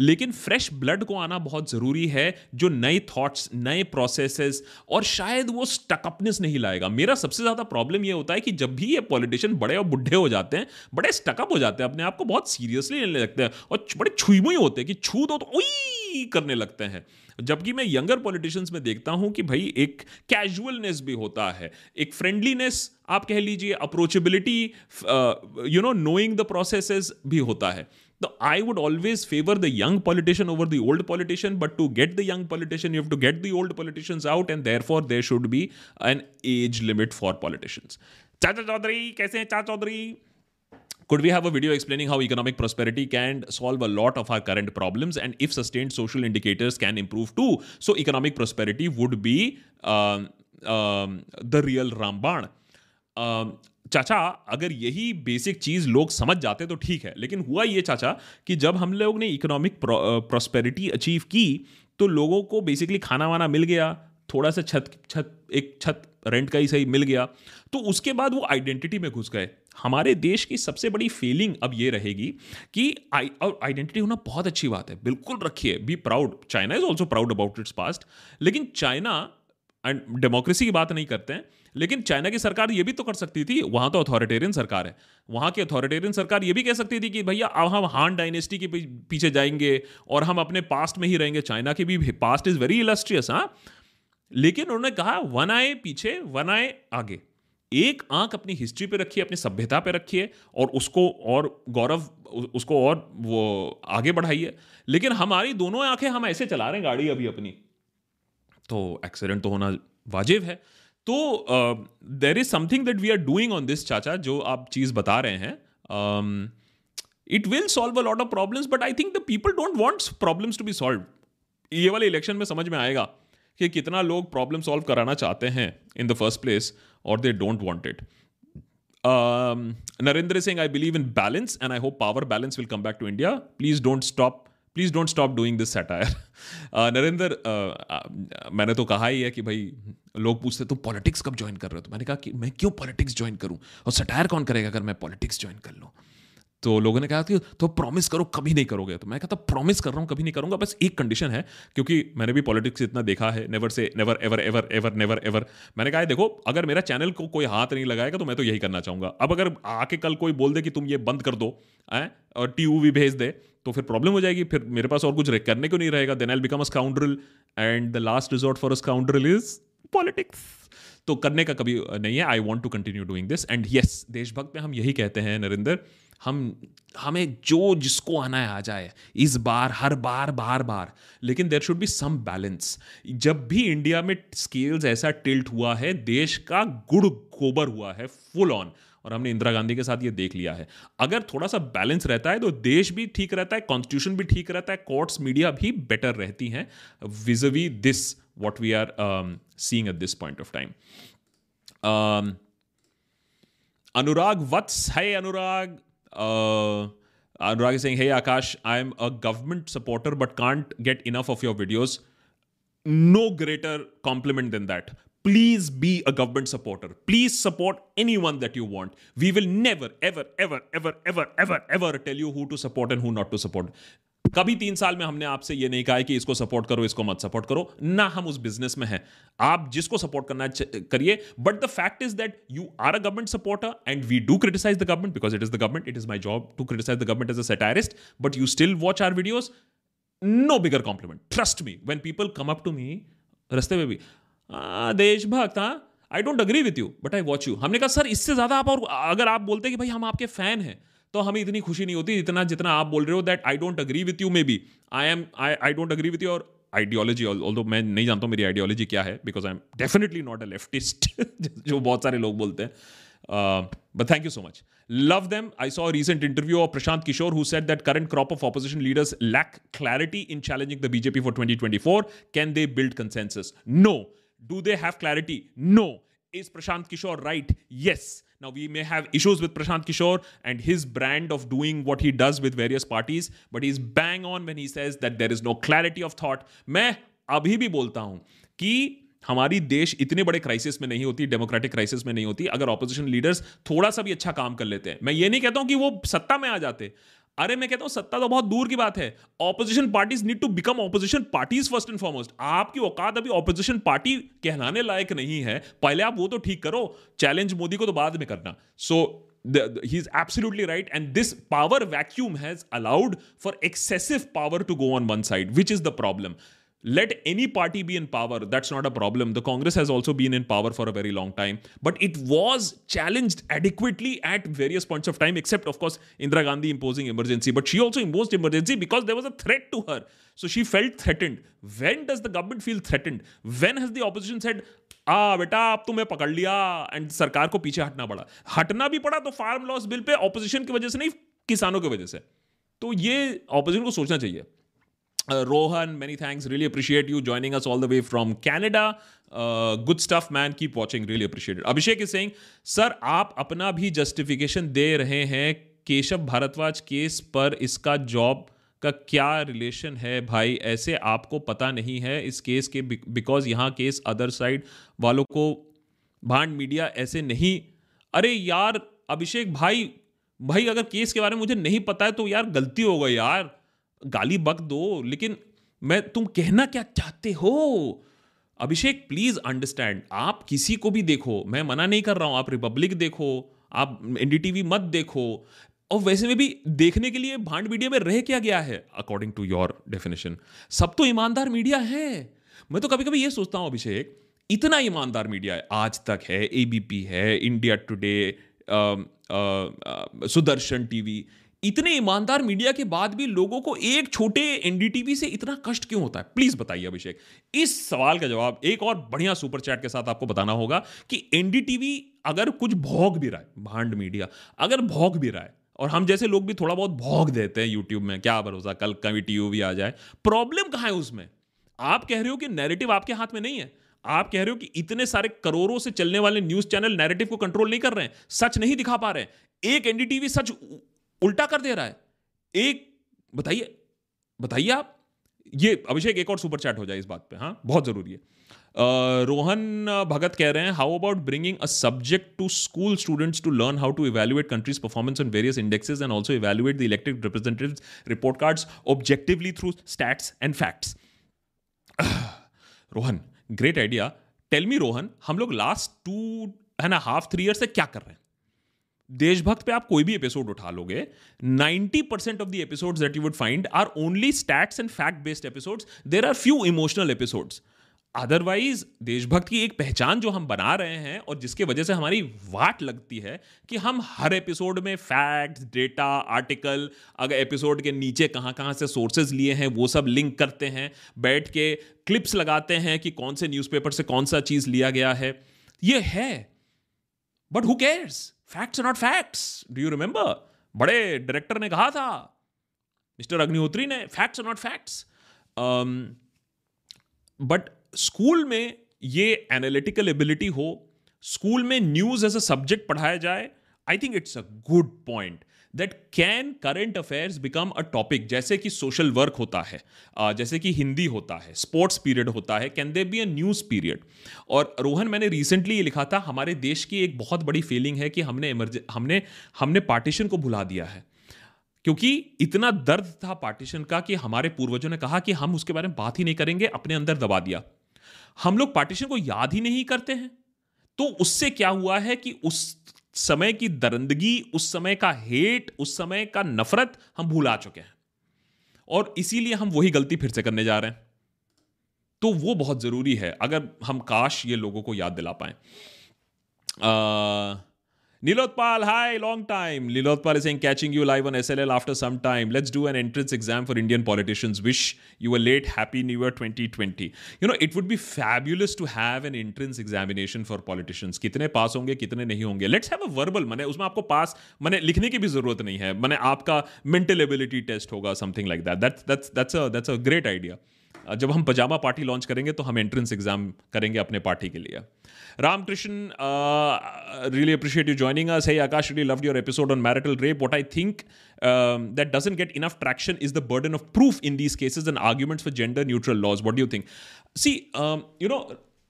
लेकिन फ्रेश ब्लड को आना बहुत ज़रूरी है जो नए थॉट्स नए प्रोसेसेस और शायद वो स्टकअपनेस नहीं लाएगा. मेरा सबसे ज़्यादा प्रॉब्लम ये होता है कि जब भी ये पॉलिटिशियन बड़े और बुढ़े हो जाते हैं, बड़े स्टकअप हो जाते हैं, अपने आप को बहुत सीरियसली लेने लगते हैं और बड़े छुईमुई होते हैं कि छू दो तो ही करने लगते हैं। जबकि मैं यंगर पॉलिटिशियंस में देखता हूँ कि भाई एक कैजुअलनेस भी होता है, एक फ्रेंडलीनेस, आप कह लीजिए approachability you know knowing the process भी होता है। तो I would always favour the young politician over the old politician but to get the young politician you have to get the old politicians out and therefore there should be an age limit for politicians Chacha Chaudhary, कैसे हैं चाचा Chaudhary? Could we have a video explaining how economic prosperity can solve a lot of our current problems and if sustained social indicators can improve too? So, economic prosperity would be um, um, the real Ramban. Um, चाचा अगर यही basic चीज़ लोग समझ जाते तो ठीक है लेकिन हुआ ये चाचा कि जब हम लोग ने इकोनॉमिक प्रॉस्पेरिटी अचीव की तो लोगों को बेसिकली खाना वाना मिल गया थोड़ा सा छत छत एक छत रेंट का ही सही मिल गया तो उसके बाद वो आइडेंटिटी में घुस गए हमारे देश की सबसे बड़ी फीलिंग अब ये रहेगी कि और आइडेंटिटी होना बहुत अच्छी बात है। बिल्कुल रखिए be proud China is also proud about its past लेकिन चाइना एंड डेमोक्रेसी की बात नहीं करते हैं। लेकिन चाइना की सरकार ये भी तो कर सकती थी, वहाँ तो अथॉरिटेरियन सरकार है। वहाँ की अथॉरिटेरियन सरकार ये भी कह सकती थी कि भैया, अब हम हान डायनेस्टी के पीछे जाएँगे और हम अपने पास्ट में ही रहेंगे। चाइना की भी पास्ट इज़ वेरी इलस्ट्रियस हाँ। लेकिन उन्होंने कहा वन आए पीछे वन आए आगे। एक आँख अपनी हिस्ट्री पे रखिए, अपनी सभ्यता पे रखिए और उसको और गौरव, उसको और वो आगे बढ़ाइए। लेकिन हमारी दोनों आँखें हम ऐसे चला रहे हैं गाड़ी अभी अपनी। तो एक्सीडेंट तो होना वाजिब है। तो there is something that we are doing on this Chacha, जो आप चीज़ बता रहे हैं। It will solve a lot of problems but I think the people don't want problems to be solve ये वाले इलेक्शन में समझ में आएगा। कि कितना लोग प्रॉब्लम सॉल्व कराना चाहते हैं इन द फ़र्स्ट प्लेस और they don't want it Narendra Singh I believe in balance and I hope power balance will come back to India please don't stop please don't stop doing this satire Narendra मैंने तो कहा ही है कि भाई, लोग पूछते, तुम पॉलिटिक्स कब ज्वाइन कर रहे हो? तो मैंने कहा कि मैं क्यों पॉलिटिक्स ज्वाइन करूँ? और सटायर कौन करेगा अगर मैं पॉलिटिक्स ज्वाइन कर लूँ? तो लोगों ने कहा कि तो प्रॉमिस करो, कभी नहीं करोगे। तो मैं कहता प्रॉमिस कर रहा हूँ, कभी नहीं करूँगा। बस एक कंडीशन है, क्योंकि मैंने भी पॉलिटिक्स इतना देखा है नेवर से never ever ever ever never ever मैंने कहा देखो, अगर मेरा चैनल को कोई हाथ नहीं लगाएगा तो मैं तो यही करना चाहूँगा। अब अगर आके कल कोई बोल दे कि तुम ये बंद कर दो, है, और टी भी भेज दे तो फिर प्रॉब्लम हो जाएगी। फिर मेरे पास और कुछ करने को नहीं रहेगा। Then I become a scoundrel and the last resort for a scoundrel is politics तो करने का कभी नहीं है। I want to continue doing this and yes Deshbhakt में हम यही कहते हैं, नरेंद्र हम, हमें जो जिसको आना है आ जाए, इस बार, हर बार बार बार। लेकिन there should be some balance जब भी इंडिया में स्केल्स ऐसा टिल्ट हुआ है, देश का गुड़ गोबर हुआ है फुल ऑन और हमने इंदिरा गांधी के साथ ये देख लिया है। अगर थोड़ा सा बैलेंस रहता है तो देश भी ठीक रहता है कॉन्स्टिट्यूशन भी ठीक रहता है कोर्ट्स मीडिया भी बेटर रहती हैं विजवी this what we are seeing at this point of time Anurag Vats है Anurag? Uh, Anurag is saying, Hey Akash, I'm a government supporter but can't get enough of your videos. No greater compliment than that. Please be a government supporter. Please support anyone that you want. We will never, ever, ever, ever, ever, ever, ever tell you who to support and who not to support. कभी तीन साल में हमने आपसे ये नहीं कहा है कि इसको सपोर्ट करो, इसको मत सपोर्ट करो। ना हम उस बिज़नेस में हैं। आप जिसको सपोर्ट करना करिए but the fact is that you are a government supporter and we do criticise the government because it is the government it is my job to criticise the government as a satirist but you still watch our videos no bigger compliment trust me when people come up to me रस्ते में भी देशभक्त हाँ? I don't agree with you but I watch you हमने कहा, sir, इससे ज़्यादा आप और, अगर आप बोलते कि भाई हम आपके फ़ैन हैं तो हमें इतनी खुशी नहीं होती इतना जितना आप बोल रहे हो that I don't agree with you maybe I am I I don't agree with you और आइडियोलॉजी ऑल मैं नहीं जानता हूँ मेरी आइडियोलॉजी क्या है because I am definitely not a leftist जो बहुत सारे लोग बोलते हैं। But thank you so much love them I saw recent interview of Prashant Kishor who said that current crop of opposition leaders lack clarity in challenging the BJP for 2024 can they build consensus no do they have clarity no is Prashant Kishor right yes. Now, we may have issues with Prashant Kishore and his brand of doing what he does with various parties, but he's bang on when he says that there is no clarity of thought. मैं अभी भी बोलता हूँ कि हमारी देश इतने बड़े क्राइसिस में नहीं होती डेमोक्रेटिक क्राइसिस में नहीं होती अगर ऑपोजिशन लीडर्स थोड़ा सा भी अच्छा काम कर लेते हैं मैं ये नहीं कहता हूँ कि वो सत्ता में आ जाते अरे मैं कहता हूँ, सत्ता तो बहुत दूर की बात है। Opposition parties need to become opposition parties first and foremost आपकी औकात अभी ऑपोजिशन पार्टी कहलाने लायक नहीं है। पहले आप वो तो ठीक करो चैलेंज मोदी को तो बाद में करना। So he is absolutely right and this power vacuum has allowed for excessive power to go on one side which is the problem let any party be in power that's not a problem the Congress has also been in power for a very long time but it was challenge adequately at various point of time except of course Indira Gandhi imposing emergency but she also impose emergency because there was a threat to her so she felt threatened when does the government feel threatened when has the opposition said आ बेटा अब तुम्हें पकड़ लिया and सरकार को पीछे हटना पड़ा हटना भी पड़ा तो फार्म लॉस बिल पे ऑपोजिशन की वजह से नहीं किसानों की वजह से तो ये ऑपोजिशन को सोचना चाहिए। Rohan many thanks really appreciate you joining us all the way from Canada good stuff man keep watching really appreciate Abhishek is saying sir आप अपना भी जस्टिफिकेशन दे रहे हैं केशव भारद्वाज केस पर इसका जॉब का क्या रिलेशन है भाई? ऐसे आपको पता नहीं है इस केस के बिकॉज़ यहाँ केस अदर साइड वालों को भांड मीडिया ऐसे नहीं अरे यार, अभिषेक भाई भाई अगर केस के बारे में मुझे नहीं पता है तो यार गलती हो गई यार। गाली बक दो, लेकिन मैं, तुम कहना क्या चाहते हो? अभिषेक प्लीज़ अंडरस्टैंड आप किसी को भी देखो, मैं मना नहीं कर रहा हूँ, आप रिपब्लिक देखो, आप एनडीटीवी मत देखो। और वैसे में भी देखने के लिए भांड मीडिया में रह क्या गया है अकॉर्डिंग टू योर डेफिनेशन सब तो ईमानदार मीडिया है। मैं तो कभी कभी ये सोचता हूँ, अभिषेक, इतना ईमानदार मीडिया है आज तक है एबीपी है इंडिया टुडे सुदर्शन टीवी इतने ईमानदार मीडिया के बाद भी लोगों को एक छोटे एनडीटीवी से इतना कष्ट क्यों होता है? प्लीज़ बताइए अभिषेक। इस सवाल का जवाब एक और बढ़िया सुपर चैट के साथ आपको बताना होगा कि एनडीटीवी अगर कुछ भोग भी रहा है, भांड मीडिया, अगर भोग भी रहा है, और हम जैसे लोग भी थोड़ा बहुत भोग देते हैं यूट्यूब में, क्या भरोसा, कल कभी टीवी आ जाए प्रॉब्लम कहाँ है उसमें? आप कह रहे हो कि नैरेटिव आपके हाथ में नहीं है। आप कह रहे हो कि इतने सारे करोड़ों से चलने वाले न्यूज़ चैनल नैरेटिव को कंट्रोल नहीं कर रहे हैं, सच नहीं दिखा पा रहे हैं। एक एनडीटीवी सच उल्टा कर दे रहा है। एक, बताइए बताइए आप। ये, अभिषेक, एक और सुपर चैट हो जाए इस बात पे हाँ बहुत ज़रूरी है। रोहन भगत कह रहे हैं how about bringing a subject to school students to learn how to evaluate countries performance on various indexes and also evaluate the elected representative report cards objectively through stats and facts Rohan great idea tell me Rohan, हम लोग last two है ना half three year से क्या कर रहे हैं? देशभक्त पे आप कोई भी एपिसोड उठा लोगे 90 percent of the episodes that you would find are only stats and fact based episodes there are few emotional episodes otherwise Deshbhakt की एक पहचान जो हम बना रहे हैं और जिसके वजह से हमारी वाट लगती है कि हम हर एपिसोड में फैक्ट्स डेटा आर्टिकल अगर एपिसोड के नीचे कहाँ कहाँ से सोर्सेज लिए हैं, वो सब लिंक करते हैं, बैठ के क्लिप्स लगाते हैं कि कौन से न्यूज़पेपर से कौन सा चीज़ लिया गया है। ये है। But who cares facts not facts do you remember बड़े डायरेक्टर ने कहा था मिस्टर अग्निहोत्री ने facts not facts but school में ये एनालिटिकल एबिलिटी हो स्कूल में न्यूज़ एज अ सब्जेक्ट पढ़ाया जाए I think it's a good point that can current affairs become a topic जैसे कि सोशल वर्क होता है जैसे कि हिंदी होता है स्पोर्ट्स पीरियड होता है can they be a news period और रोहन, मैंने रिसेंटली ये लिखा था, हमारे देश की एक बहुत बड़ी फीलिंग है कि हमने हमने हमने पार्टीशन को भुला दिया है। क्योंकि इतना दर्द था पार्टीशन का कि हमारे पूर्वजों ने कहा कि हम उसके बारे में बात ही नहीं करेंगे, अपने अंदर दबा दिया। हम लोग पार्टीशन को याद ही नहीं करते हैं। तो उससे क्या हुआ है कि उस समय की दरंदगी, उस समय का हेट उस समय का नफरत हम भूला चुके हैं। और इसीलिए हम वही गलती फिर से करने जा रहे हैं। तो वो बहुत ज़रूरी है, अगर हम काश ये लोगों को याद दिला पाए। Nilotpal, hi, long time. Nilotpal is saying, catching you live on SLL after some time. Let's do an entrance exam for Indian politicians. Wish you were late. Happy New Year 2020. You know, it would be fabulous to have an entrance examination for politicians. कितने पास होंगे कितने नहीं होंगे let's have a verbal मैंने उसमें आपको पास मैंने लिखने की भी ज़रूरत नहीं है मैंने आपका मेंटल एबिलिटी टेस्ट होगा that that's that's that's a that's a great idea जब हम पजामा पार्टी लॉन्च करेंगे तो हम एंट्रेंस एग्ज़ाम करेंगे अपने पार्टी के लिए। Ramakrishna really appreciate you joining us है Akash really love your episode on marital rape what I think that doesn't get enough traction is the burden of proof in these cases and arguments for gender neutral laws what you think see you know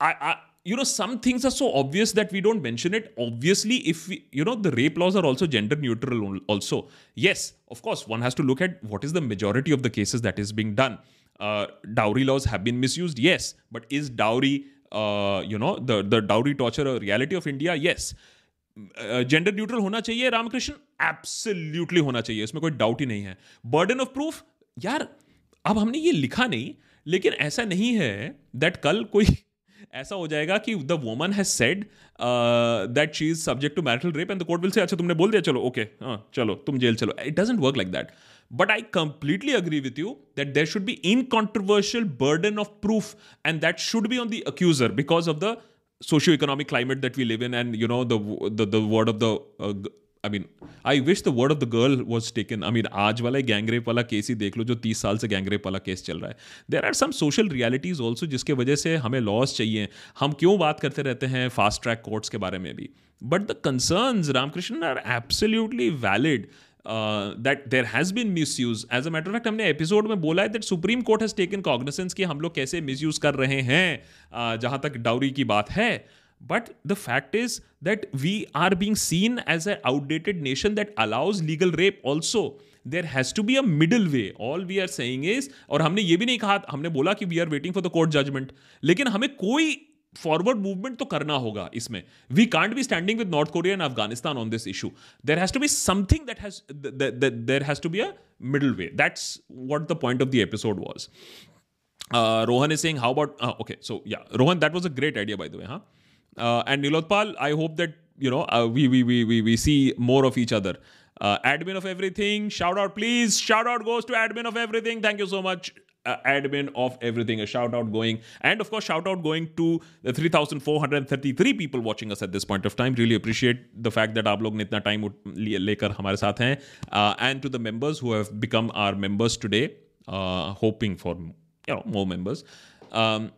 I you know some things are so obvious that we don't mention it obviously if you know the rape laws are also gender neutral also yes of course one has to look at what is the majority of the cases that is being done uh, dowry laws have been misused? Yes. But is dowry uh, you know the the dowry torture a reality of india? Yes. Gender neutral होना चाहिए Ramakrishna? Absolutely होना चाहिए। इसमें कोई doubt ही नहीं है। Burden of proof यार अब हमने ये लिखा नहीं लेकिन ऐसा नहीं है दैट कल कोई ऐसा हो जाएगा कि the woman has said that she is subject to marital rape and the court will say अच्छा तुमने बोल दिया चलो ओके okay, हाँ चलो तुम जेल चलो. It doesn't work like that but I completely agree with you that there should be uncontroversial burden of proof and that should be on the accuser because of the socio economic climate that we live in and you know the word of the I mean I wish the word of the girl was taken I mean आज वाला gang rape वाला case ही देख लो जो तीस साल से gang rape वाला case चल रहा है there are some social realities also जिसके वजह से हमें लॉस चाहिए हम क्यों बात करते रहते हैं फास्ट ट्रैक कोर्ट्स के बारे में भी but the concern Ramakrishna are absolutely valid that there has been misused as a matter fact हमने एपिसोड में बोला है that Supreme Court has taken cognisance कि हम लोग कैसे मिस यूज़ कर रहे हैं uh, जहाँ तक डाउरी की बात है. But the fact is that we are being seen as a outdated nation that allows legal rape also There has to be a middle way. All we are saying is, और हमने ये भी नहीं कहा हमने बोला कि we are waiting for the court judgment लेकिन हमें कोई फॉरवर्ड मूवमेंट तो करना होगा इसमें. We can't be standing with North Korea and Afghanistan on this issue there has be something that has there has to be a middle way that's what the point of the episode was Rohan is saying how about okay so yeah Rohan that was a great idea by the way हाँ and Nilotpal I hope that you know we we we we we see more of each other admin of everything shout out please shout out goes to admin of everything thank you so much Uh, admin of everything a shout out going and of course shout out going to the 3433 people watching us at this point of time really appreciate the fact that aap log ne itna time lekar hamare sath hain uh, and to the members who have become our members today uh, hoping for you know more members um,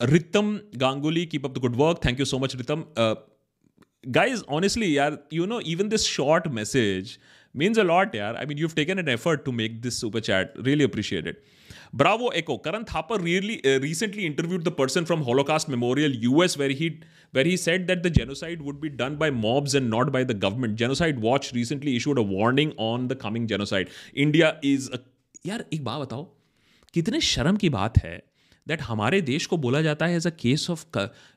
Ritam Ganguly, keep up the good work. Thank you so much, Ritam. Uh, guys, honestly, yeah, you know, even this short message means a lot, yeah. I mean, you've taken an effort to make this super chat. Really appreciate it. Bravo Echo. Karan Thapar really uh, recently interviewed the person from Holocaust Memorial US where he where he said that the genocide would be done by mobs and not by the government. Genocide Watch recently issued a warning on the coming genocide. India is a यार एक बात बताओ कितने शर्म की बात है that हमारे देश को बोला जाता है as a case of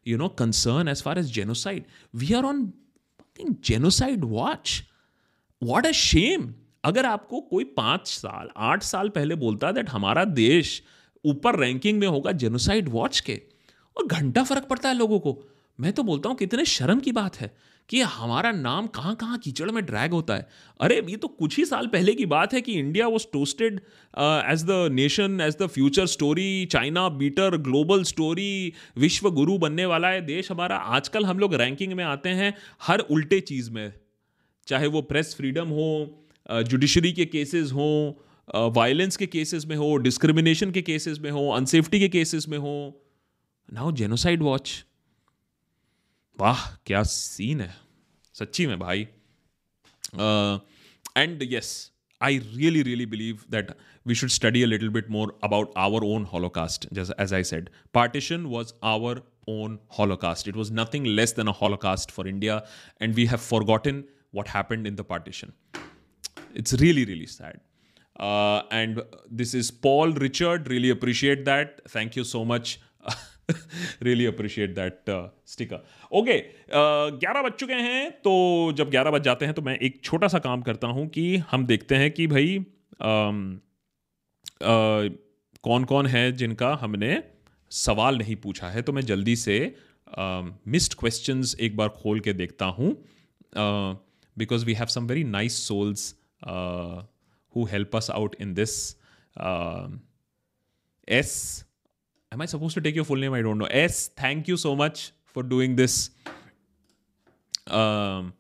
you know concern as far as genocide we are on genocide watch what a shame अगर आपको कोई पाँच साल, आठ साल पहले बोलता दैट हमारा देश ऊपर रैंकिंग में होगा जेनोसाइड वॉच के, और घंटा फ़र्क पड़ता है लोगों को। मैं तो बोलता हूँ कितने शर्म की बात है कि हमारा नाम कहाँ कहाँ कीचड़ में ड्रैग होता है। अरे, ये तो कुछ ही साल पहले की बात है कि India was toasted as the nation as the future story China beater global story विश्व गुरु बनने वाला है। देश हमारा आजकल हम लोग रैंकिंग में आते हैं हर उल्टे चीज़ में, चाहे वो प्रेस फ्रीडम हो जुडिशरी के केसेस हों वायलेंस के केसेस में हो डिस्क्रिमिनेशन के केसेस में हो अनसेफ्टी के केसेस में हो। नाउ जेनोसाइड वॉच वाह क्या सीन है। सच्ची में भाई। And yes I really really believe that we should study a little bit more about our own Holocaust as I said Partition was our own Holocaust. It was nothing less than a Holocaust for India, and we have forgotten what happened in the partition. It's really, really sad. Uh, and this is Paul Richard. Really appreciate that. Thank you so much. Really appreciate that sticker okay ग्यारह बज चुके हैं तो जब ग्यारह बज जाते हैं तो मैं एक छोटा सा काम करता हूँ कि हम देखते हैं कि भाई um, uh, कौन कौन है जिनका हमने सवाल नहीं पूछा है तो मैं जल्दी से मिस्ड um, क्वेश्चंस एक बार खोल के देखता हूँ because we have some very nice souls Who help us out in this as am I supposed to take your full name? I don't know. S, thank you so much for doing this. Um,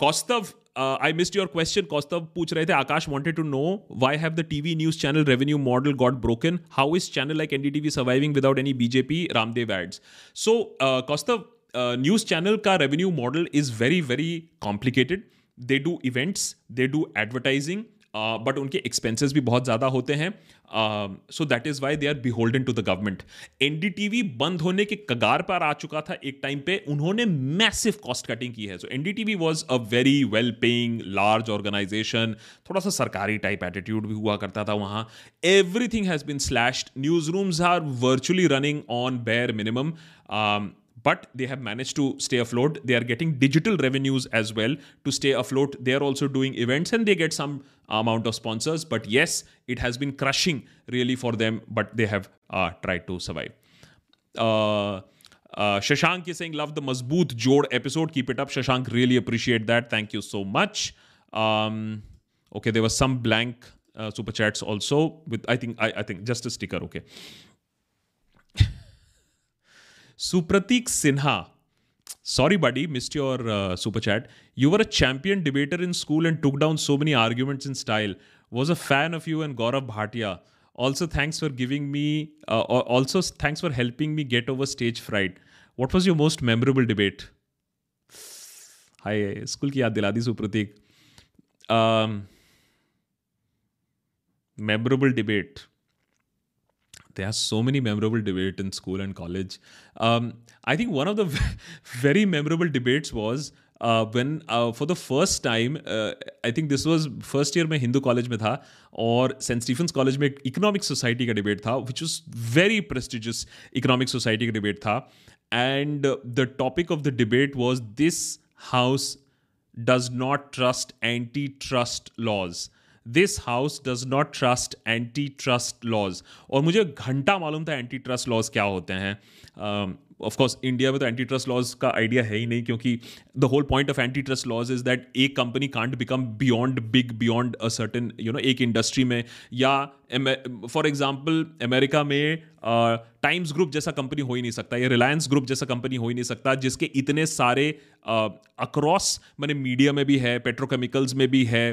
Kostav, uh, I missed your question. Kostav पूछ रहे थे Akash wanted to know why have the TV news channel revenue model got broken? How is channel like NDTV surviving without any BJP Ramdev ads? So uh, Kostav, uh, news channel का revenue model is very very complicated. They do events they do advertising but उनके expenses भी बहुत ज़्यादा होते हैं। So that is why they are beholden to the government NDTV बंद होने के कगार पर आ चुका था एक टाइम पे। उन्होंने मैसिव कॉस्ट कटिंग की है। So N D T V was a very well paying large organisation थोड़ा सा सरकारी टाइप एटीट्यूड भी हुआ करता था वहाँ। Everything has been slashed newsrooms are virtually running on bare minimum but they have managed to stay afloat. They are getting digital revenues as well to stay afloat. They are also doing events and they get some amount of sponsors. But yes, it has been crushing really for them, but they have uh, tried to survive. Uh, uh, Shashank is saying, Love the Mazboot Jod episode. Keep it up, Shashank. Really appreciate that. Thank you so much. Um, okay, there was some blank uh, super chats also with I think I, I think just a sticker. Okay. Supratik Sinha. Sorry, buddy, missed your uh, super chat. You were a champion debater in school and took down so many arguments in style. Was a fan of you and Gaurav Bhatia. Also, thanks for giving me. Uh, also, thanks for helping me get over stage fright. What was your most memorable debate? Hi, school ki yaad Supratik. Um, memorable debate there are so many memorable debates in school and college. Um, I think one of the very memorable debates was uh, when uh, for the first time uh, I think this was first year में Hindu college में था और Saint Stephen's college में एक economic society का debate था which was very prestigious economic society का debate था and the topic of the debate was this house does not trust antitrust laws This house does not trust antitrust laws और मुझे घंटा मालूम था antitrust laws क्या होते हैं। ऑफ़ कोर्स इंडिया में तो एंटी ट्रस्ट लॉज का आइडिया है ही नहीं क्योंकि the whole point of antitrust laws is that एक company can't become beyond big beyond a certain you know एक इंडस्ट्री में। या फॉर एग्ज़ाम्पल अमेरिका में टाइम्स uh, ग्रुप जैसा कंपनी हो ही नहीं सकता या रिलायंस ग्रुप जैसा कंपनी हो ही नहीं सकता जिसके इतने सारे अक्रॉस मैंने मीडिया में भी है पेट्रोकेमिकल्स में भी है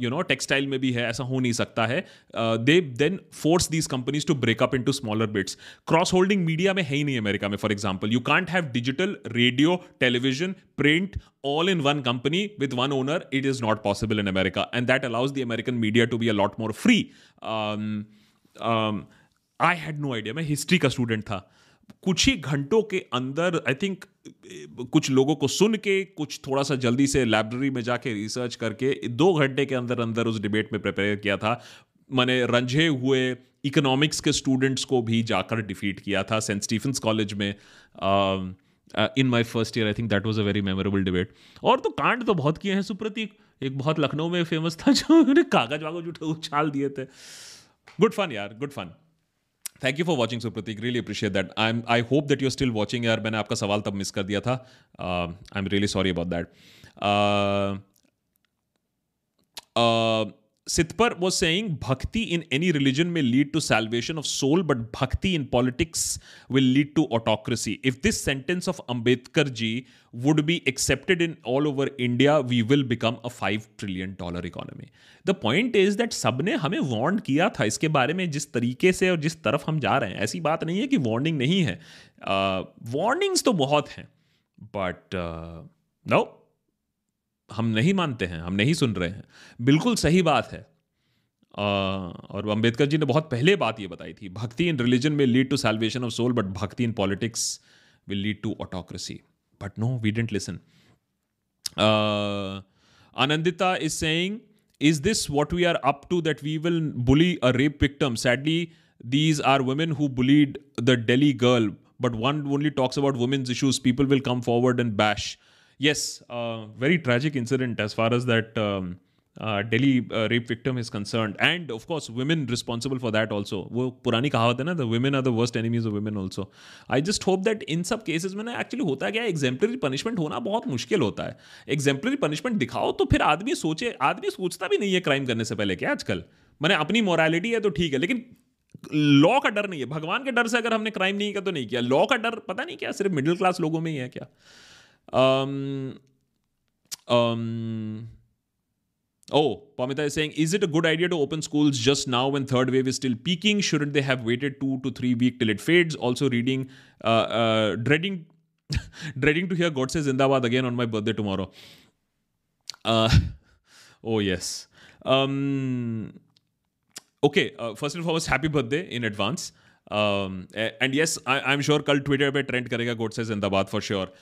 यू नो टेक्सटाइल में भी है ऐसा हो नहीं सकता है। They then force these companies to break up into smaller bits cross holding media में है ही नहीं अमेरिका में for example you can't have digital radio television print all in one company with one owner it is not possible in America and that allows the American media to be lot more free. Um, um, i had मैं history का student था। कुछ ही घंटों के अंदर I think कुछ लोगों को सुन के, कुछ थोड़ा सा जल्दी से लाइब्रेरी में जाके रिसर्च करके, दो घंटे के अंदर अंदर उस डिबेट में प्रिपेयर किया था। मैंने रंझे हुए इकोनॉमिक्स के स्टूडेंट्स को भी जाकर डिफीट किया था सेंट स्टीफेंस कॉलेज में in my first year I think that was a very memorable debate और तो कांड तो बहुत किए हैं सुप्रतीक। एक बहुत लखनऊ में फ़ेमस था जो कागज़ वागज उठे उछाल दिए थे। गुड फन यार good fun thank you for watching Supratik really appreciate that I am I hope that you still watching यार, मैंने आपका सवाल तब मिस कर दिया था। I am really sorry about that सितपर was saying bhakti in any religion may lead to salvation of soul but bhakti in politics will lead to autocracy if this sentence of Ambedkar ji would be accepted in all over India we will become a five trillion dollar economy the point is that सबने हमें वॉन्ड किया था इसके बारे में जिस तरीके से और जिस तरफ़ हम जा रहे हैं ऐसी बात नहीं है कि वार्निंग नहीं है वार्निंग्स uh, तो बहुत हैं बट नो uh, no. हम नहीं मानते हैं, हम नहीं सुन रहे हैं। बिल्कुल सही बात है। और अंबेडकर जी ने बहुत पहले बात यह बताई थी, bhakti in religion may lead to salvation of soul but bhakti in politics will lead to autocracy but no we don't listen Anandita is saying is this what we are up to that we will bully a rape victim sadly these are women who bullied the Dalit girl but one only talks about women's issues people will come forward and bash yes, uh, very tragic incident as far as that um, uh, Delhi uh, rape victim is concerned, and of course, women responsible for that also. वो पुरानी कहावत है ना the women are the worst enemies of women also. I just hope that in सब cases में actually होता क्या है exemplary punishment होना बहुत मुश्किल होता है exemplary punishment दिखाओ तो फिर आदमी सोचे आदमी सोचता भी नहीं है क्राइम करने से पहले क्या आजकल मैंने अपनी मोरालिटी है तो ठीक है लेकिन लॉ का डर नहीं है भगवान के डर से अगर हमने क्राइम नहीं किया तो नहीं किया लॉ का डर पता नहीं क्या सिर्फ़ मिडिल क्लास लोगों में ही है क्या Um, um, oh, Pamita is saying, is it a good idea to open schools just now when third wave is still peaking? Shouldn't they have waited two to three weeks till it fades? Also, reading, uh, uh, dreading, dreading to hear God says Zindabad again on my birthday tomorrow. Uh, oh yes. Um, okay. Uh, first and foremost, happy birthday in advance. Um, and yes, I, am sure कल Twitter पे trend करेगा गोड से जिंदाबाद for sure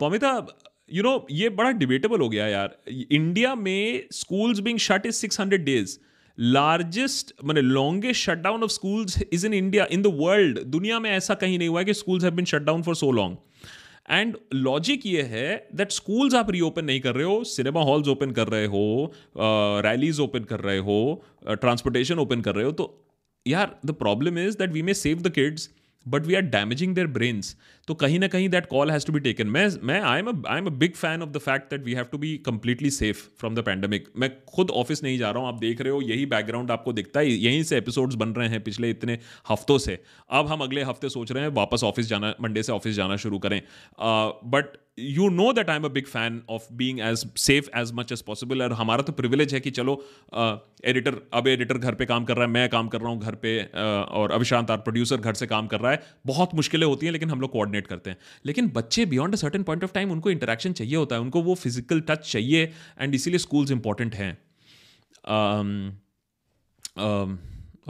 Pamita you know ये बड़ा debatable हो गया यार। इंडिया में schools being shut is six hundred days largest मैंने longest shut down of schools is in India in the world दुनिया में ऐसा कहीं नहीं हुआ है कि schools have been shut down for so long and logic ये है दैट स्कूल्स आप रीओपन नहीं कर रहे हो सिनेमा हॉल्स ओपन कर रहे हो रैलीज ओपन कर रहे हो ट्रांसपोर्टेशन ओपन कर रहे हो तो यार the problem is that we may save the kids but we are damaging their brains तो कहीं ना कहीं that call has to be taken मैं मैं I am I am a big fan of the fact that we have to be completely safe from the pandemic मैं खुद office नहीं जा रहा हूँ आप देख रहे हो यही बैकग्राउंड आपको दिखता है। यहीं से एपिसोड्स बन रहे हैं पिछले इतने हफ्तों से। अब हम अगले हफ़्ते सोच रहे हैं वापस ऑफ़िस जाना मंडे से ऑफ़िस जाना शुरू करें। But uh, you know that I am a big fan of being as safe as much as possible और हमारा तो प्रिविलेज है कि चलो एडिटर uh, अब एडिटर घर पे काम कर रहा है मैं काम कर रहा हूँ घर पे uh, और अभिशांत आर प्रोड्यूसर घर से काम कर रहा है। बहुत मुश्किलें होती हैं लेकिन हम लोग कोऑर्डिनेट करते हैं। लेकिन बच्चे beyond a certain point of time उनको इंटरेक्शन चाहिए होता है उनको वो फ़िज़िकल टच चाहिए एंड इसीलिए स्कूल्स इंपॉर्टेंट हैं।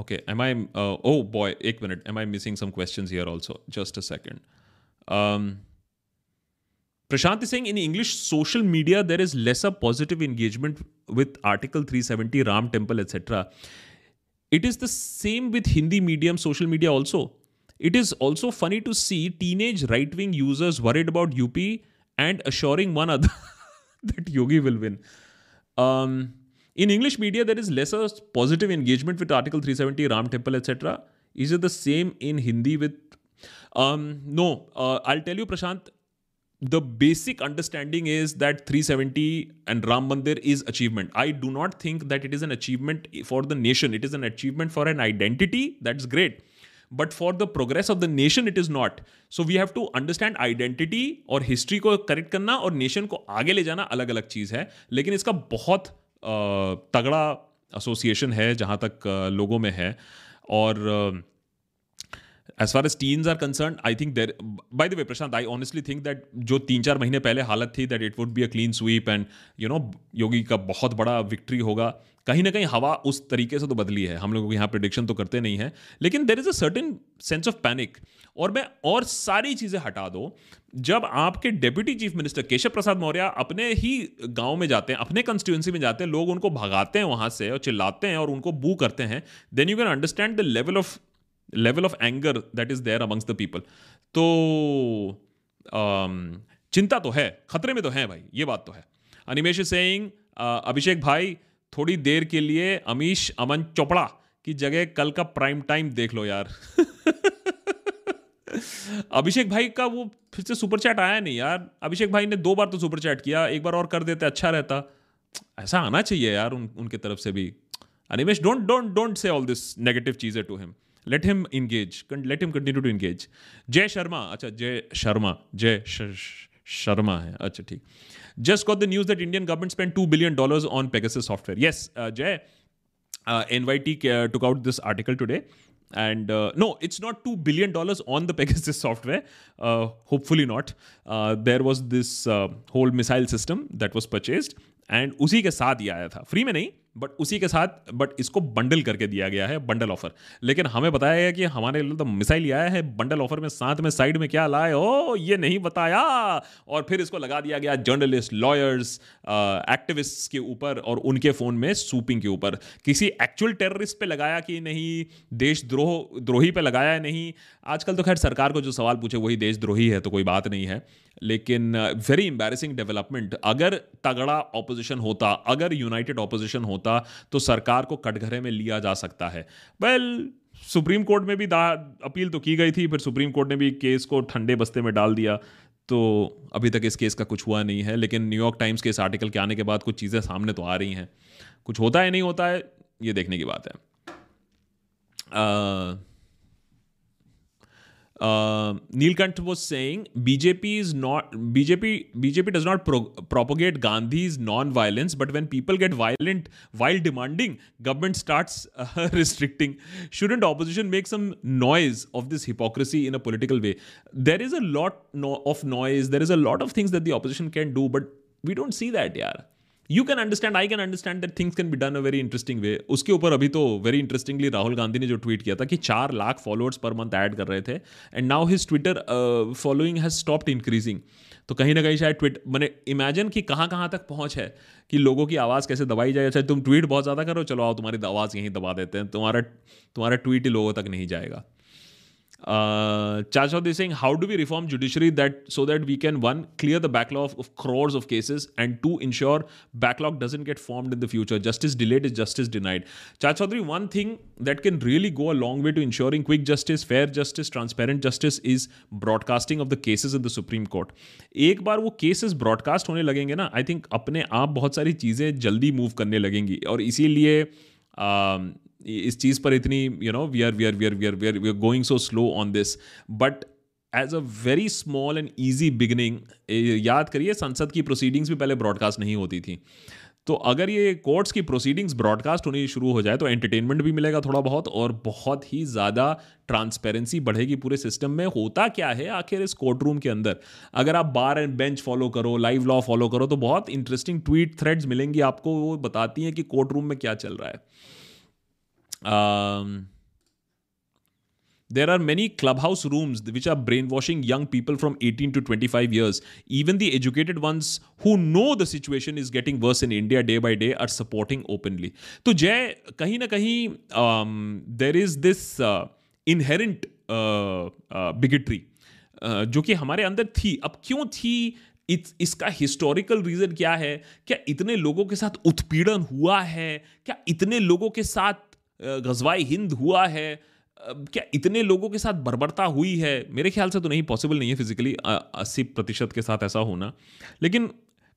Okay am I oh boy एक minute am I missing some question here also just a second Prashant is saying in English social media there is lesser positive engagement with Article 370, Ram Temple, etc. It is the same with Hindi medium social media also. It is also funny to see teenage right wing users worried about UP and assuring one another that Yogi will win. Um, in English media, there is lesser positive engagement with Article 370, Ram Temple, etc. Is it the same in Hindi with? Um, no, uh, I'll tell you, Prashant the basic understanding is that three seventy and Ram Mandir is achievement I do not think that it is an achievement for the nation it is an achievement for an identity that is great but for the progress of the nation it is not so we have to understand identity और history को correct करना और nation को आगे ले जाना अलग अलग चीज़ है। लेकिन इसका बहुत तगड़ा एसोसिएशन है जहाँ तक लोगों में है। और as far as teens are concern I think there by the way Prashant I honestly think that जो तीन चार महीने पहले हालत थी that it would be a clean sweep and you know Yogi का बहुत बड़ा विक्ट्री होगा। कहीं ना कहीं हवा उस तरीके से तो बदली है। हम लोगों के यहाँ प्रिडिक्शन तो करते नहीं है। लेकिन there is a certain sense of panic और मैं और सारी चीज़ें हटा दो। जब आपके deputy chief minister Keshav Prasad Maurya अपने ही गाँव में जाते हैं, अपने कंस्टिट्यूंसी में जाते हैं, लोग उनको भगाते हैं वहाँ से और चिल्लाते हैं और उनको बू करते हैं then you can understand the level of level of anger that is there amongst the people तो um, चिंता तो है खतरे में तो है भाई ये बात तो है। अनिमेश सेइंग अभिषेक भाई थोड़ी देर के लिए अमीश अमन चोपड़ा की जगह कल का प्राइम टाइम देख लो यार। अभिषेक भाई का वो फिर से सुपर चैट आया नहीं यार। अभिषेक भाई ने दो बार तो सुपर चैट किया एक बार और कर देते अच्छा रहता। ऐसा आना चाहिए यार उन, उनके तरफ़ से भी। Animesh don't don't don't say all this negative चीज़ें to him let him engage let him continue to engage Jay Sharma अच्छा जय शर्मा जय शर्मा है अच्छा ठीक just got the news that Indian government spend two billion dollar on Pegasus software yes Jay N Y T took out this article today and no it's not two billion dollars on the Pegasus software hopefully not there was this whole missile system that was purchase and उसी के साथ ही आया था free में नहीं but उसी के साथ बट इसको बंडल करके दिया गया है बंडल ऑफ़र लेकिन हमें बताया गया कि हमारे लिए तो मिसाइल आया है बंडल ऑफ़र में साथ में साइड में क्या लाए? हो ये नहीं बताया! और फिर इसको लगा दिया गया जर्नलिस्ट लॉयर्स एक्टिविस्ट के ऊपर और उनके फ़ोन में सूपिंग के ऊपर. किसी एक्चुअल टेररिस्ट पे लगाया कि नहीं देशद्रोह द्रोही पे लगाया नहीं? आजकल तो खैर सरकार को जो सवाल पूछे, वही देशद्रोही है तो कोई बात नहीं है. लेकिन वेरी एम्बेरसिंग डेवलपमेंट अगर तगड़ा ऑपोजिशन होता, अगर यूनाइटेड ऑपोजिशन होता तो सरकार को कटघरे में लिया जा सकता है। वेल सुप्रीम कोर्ट में भी दा, अपील तो की गई थी, फिर सुप्रीम कोर्ट ने भी केस को ठंडे बस्ते में डाल दिया। तो अभी तक इस केस का कुछ हुआ नहीं है, लेकिन न्यूयॉर्क टाइम्स के इस आर्टिकल के आने के बाद कुछ चीज़ें सामने तो आ रही हैं। कुछ होता है, नहीं होता है, ये देखने की बात है। Uh, uh, Neelkant was saying BJP is not BJP BJP does not pro- propagate Gandhi's non-violence, but when people get violent while demanding, government starts uh, restricting. Shouldn't opposition make some noise of this hypocrisy in a political way? There is a lot no- of noise. There is a lot of things that the opposition can do, but we don't see that, yeah. You can understand I can understand that things can be done a very interesting way उसके ऊपर अभी तो very interestingly Rahul Gandhi ने जो tweet किया था कि चार lakh followers per month add कर रहे थे and now his Twitter following has stopped increasing तो कहीं ना कहीं शायद ट्वीट मैंने इमेजिन कि कहाँ कहाँ तक पहुँच है, कि लोगों की आवाज़ कैसे दबाई जाए। अच्छा तुम ट्वीट बहुत ज़्यादा करो, चलो आओ, तुम्हारी आवाज़ यहीं दबा देते हैं। तुम्हारा तुम्हारा ट्वीट ही लोगों तक नहीं जाएगा। Uh, Chachaudi saying, how do we reform judiciary that so that we can one clear the backlog of, of crores of cases and two ensure backlog doesn't get formed in the future. Justice delayed is justice denied. Chachaudhary, one thing that can really go a long way to ensuring quick justice, fair justice, transparent justice is broadcasting of the cases in the Supreme Court. एक बार वो cases broadcast होने लगेंगे ना I think अपने आप बहुत सारी चीज़ें जल्दी मूव करने लगेंगी और इसीलिए इस चीज़ पर इतनी you know we are we are we are we are we are we are going so slow on this but as a very small and easy beginning याद करिए, संसद की प्रोसीडिंग्स भी पहले ब्रॉडकास्ट नहीं होती थी। तो अगर ये कोर्ट्स की प्रोसीडिंग्स ब्रॉडकास्ट होनी शुरू हो जाए तो एंटरटेनमेंट भी मिलेगा थोड़ा बहुत और बहुत ही ज़्यादा ट्रांसपेरेंसी बढ़ेगी पूरे सिस्टम में। होता क्या है, आखिर इस कोर्ट रूम के अंदर, अगर आप बार एंड बेंच फॉलो करो लाइव लॉ फॉलो करो तो बहुत इंटरेस्टिंग ट्वीट थ्रेड्स मिलेंगी आपको, वो बताती हैं कि कोर्ट रूम में क्या चल रहा है। Um, there are many clubhouse rooms which are brainwashing young people from 18 to 25 years. Even the educated ones who know the situation is getting worse in India day by day are supporting openly. तो जय कहीं ना कहीं there is this uh, inherent uh, uh, bigotry uh, जो कि हमारे अंदर थी अब क्यों थी इत, इसका हिस्टोरिकल रीजन क्या है क्या इतने लोगों के साथ उत्पीड़न हुआ है क्या इतने लोगों के साथ गजवाई हिंद हुआ है। क्या इतने लोगों के साथ बर्बरता हुई है? मेरे ख्याल से तो नहीं पॉसिबल नहीं है फिजिकली अस्सी प्रतिशत के साथ ऐसा होना। लेकिन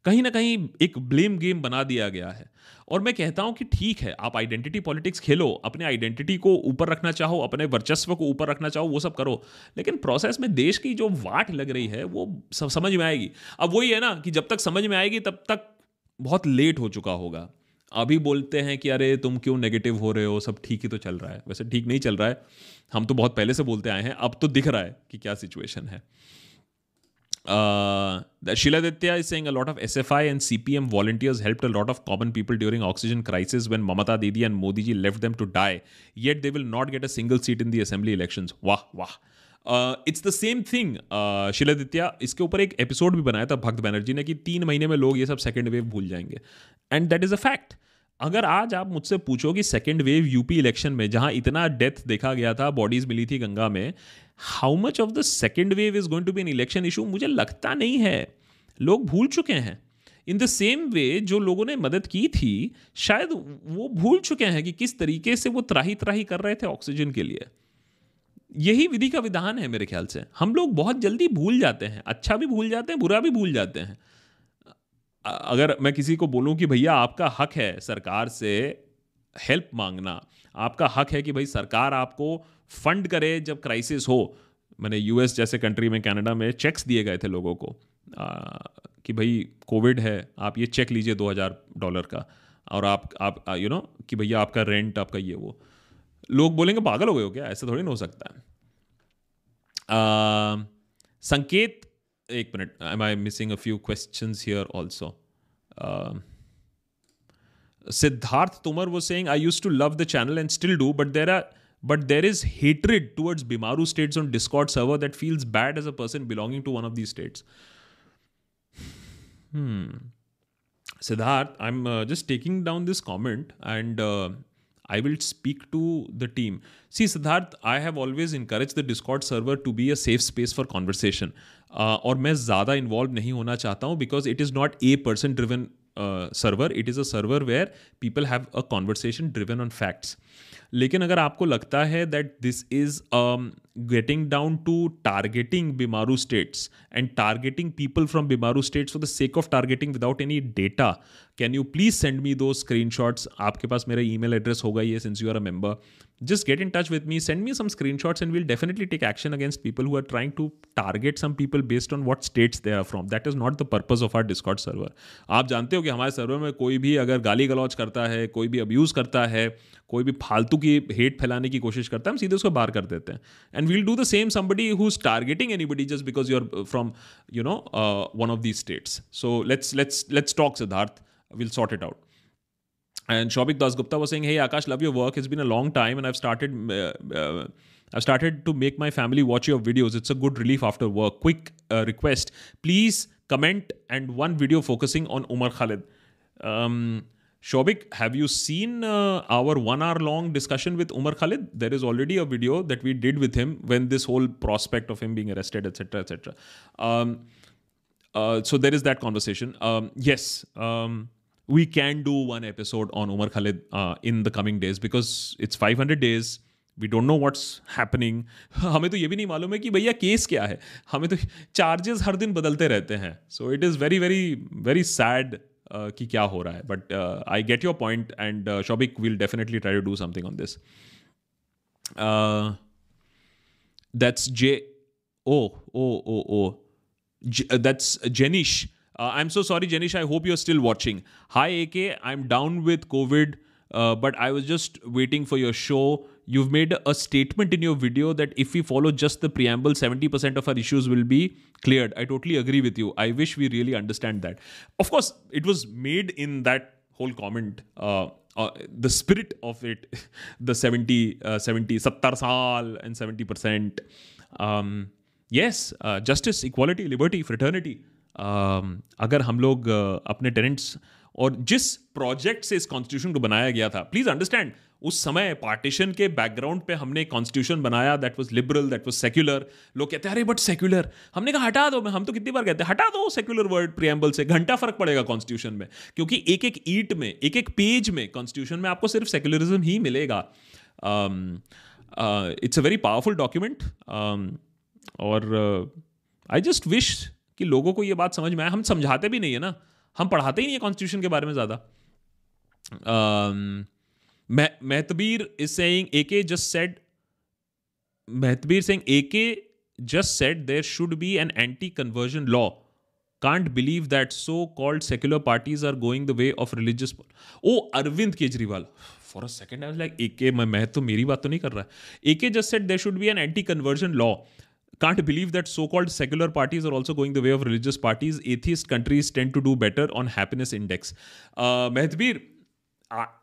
कहीं ना कहीं एक ब्लेम गेम बना दिया गया है। और मैं कहता हूँ कि ठीक है, आप आइडेंटिटी पॉलिटिक्स खेलो, अपने आइडेंटिटी को ऊपर रखना चाहो, अपने वर्चस्व को ऊपर रखना चाहो, वो सब करो। लेकिन प्रोसेस में देश की जो वाट लग रही है, वो समझ में आएगी। अब वही है ना कि जब तक समझ में आएगी, तब तक बहुत लेट हो चुका होगा। अभी बोलते हैं कि अरे तुम क्यों नेगेटिव हो रहे हो? सब ठीक ही तो चल रहा है। वैसे ठीक नहीं चल रहा है। हम तो बहुत पहले से बोलते आए हैं। अब तो दिख रहा है कि क्या सिचुएशन है। Shiladitya is saying a lot of S F I and C P M volunteers help a lot of common people during oxygen crisis when Mamata Didi and Modi ji left them to die yet they will not get a single seat in the assembly election वाह वाह it's the same thing Shiladitya, इसके ऊपर एक episode भी बनाया था भक्त बैनर्जी ने कि तीन महीने में लोग ये सब सेकेंड वेव भूल जाएँगे। And that is a fact अगर आज आप मुझसे पूछो कि सेकेंड वेव यूपी इलेक्शन में, जहाँ इतना डेथ देखा गया था बॉडीज मिली थी गंगा में how much of the second wave is going to be an election issue मुझे लगता नहीं है। लोग भूल चुके हैं। इन द सेम वे जो लोगों ने मदद की थी, शायद वो भूल चुके हैं कि किस तरीके से वो त्राही त्राही कर रहे थे ऑक्सीजन के लिए। यही विधि का विधान है मेरे ख्याल से। हम लोग बहुत जल्दी भूल जाते हैं। अच्छा भी भूल जाते हैं बुरा भी भूल जाते हैं। अगर मैं किसी को बोलूँ कि भैया आपका हक है सरकार से हेल्प मांगना आपका हक है कि भाई सरकार आपको फंड करे जब क्राइसिस हो। मैंने यूएस जैसे कंट्री में कनाडा में चेक्स दिए गए थे लोगों को आ, कि भाई कोविड है आप ये चेक लीजिए दो हज़ार डॉलर का। और आप आप यू नो कि भैया आपका रेंट आपका ये वो। लोग बोलेंगे, पागल हो गए हो क्या? ऐसा थोड़ी ना हो सकता है. संकेत, एक minute I I missing a few question here also Siddharth Tomar वो saying I use to love the channel and still do but there are but there is hatred towards BIMARU states on Discord server that feels bad as a person belonging to one of the states Siddharth I am just taking down this comment and I will speak to the team see Siddharth I have always encourage the Discord server to be a safe space for conversation और मैं ज़्यादा involve नहीं होना चाहता हूँ because it is not a person driven server it is a server where people have a conversation driven on facts लेकिन अगर आपको लगता है that this is getting down to targeting BIMARU states and targeting people from BIMARU states for the sake of targeting without any data can you please send me दो screen shots आपके पास मेरा email address होगा ये since you are a member just get in touch with me send me some screenshots and will definitely take action against people who are trying to target some people based on what states they are from that is not the purpose of our Discord server आप जानते हो कि हमारे server में कोई भी अगर गाली गलौज करता है, कोई भी अब्यूज करता है कोई भी फालतू की हेट फैलाने की कोशिश करता है, हम सीधे उसको बाहर कर देते हैं। And we'll do the same somebody who is targeting anybody just because you are from you know one of the states so let's let's let's talk Siddharth will sort it out and Shoubhik Dasgupta was hey Akash love you work is been a long time and I started I started to make my family watch your videos it's a good relief after work quick request please comment and one video focusing on Umar Khalid Shobik have you seen our one hour long discussion with Umar Khalid there is already a video that we did with him when this whole prospect of him being arrested etcetera etcetera so there is that conversation yes we can do one episode on Umar Khalid in the coming days because it's five hundred days we don't know what's happening हमें तो ये भी नहीं मालूम है कि भैया case क्या है। हमें तो चार्जेस हर दिन बदलते रहते हैं। So it is very very very sad कि क्या हो रहा है? But I get your point and Shobik will definitely try to do something on this that's J O O O O that's Jenish I am so sorry Jenish I hope you are still watching hi A K I am down with Covid but I was just waiting for your show you've made a statement in your video that if we follow just the preamble 70% of our issues will be cleared i totally agree with you i wish we really understand that of course it was made in that whole comment uh, uh, the spirit of it the 70 uh, 70 70 saal and 70% um, yes uh, justice equality liberty fraternity um, अगर हम लोग uh, अपने tenets और जिस project से इस constitution को बनाया गया था प्लीज अंडरस्टैंड उस समय पार्टीशन के बैकग्राउंड पे हमने कॉन्स्टिट्यूशन बनाया that was liberal that was secular लोग कहते हैं, अरे बट सेक्युलर हमने कहा, हटा दो, हम तो कितनी बार कहते हैं, हटा दो सेक्युलर वर्ड प्रियम्बल से, घंटा फ़र्क पड़ेगा कॉन्स्टिट्यूशन में। क्योंकि एक एक ईट में एक एक पेज में कॉन्स्टिट्यूशन में आपको सिर्फ़ सेक्युलरिज्म ही मिलेगा। It's a very powerful document और आई जस्ट विश कि लोगों को ये बात समझ में आए। हम समझाते भी नहीं है ना। हम पढ़ाते ही नहीं है कॉन्स्टिट्यूशन के बारे में ज़्यादा। Mehtabir is saying AK just said Mehtabir saying AK just said there should be an anti-conversion law. Can't believe that so-called secular parties are going the way of religious. Oh, Arvind Kejriwal. For a second, I was like, AK, मैं मैं तो मेरी बात तो नहीं कर रहा. AK just said there should be an anti-conversion law. Can't believe that so-called secular parties are also going the way of religious parties. Atheist countries tend to do better on happiness index. Uh, Mehtabir,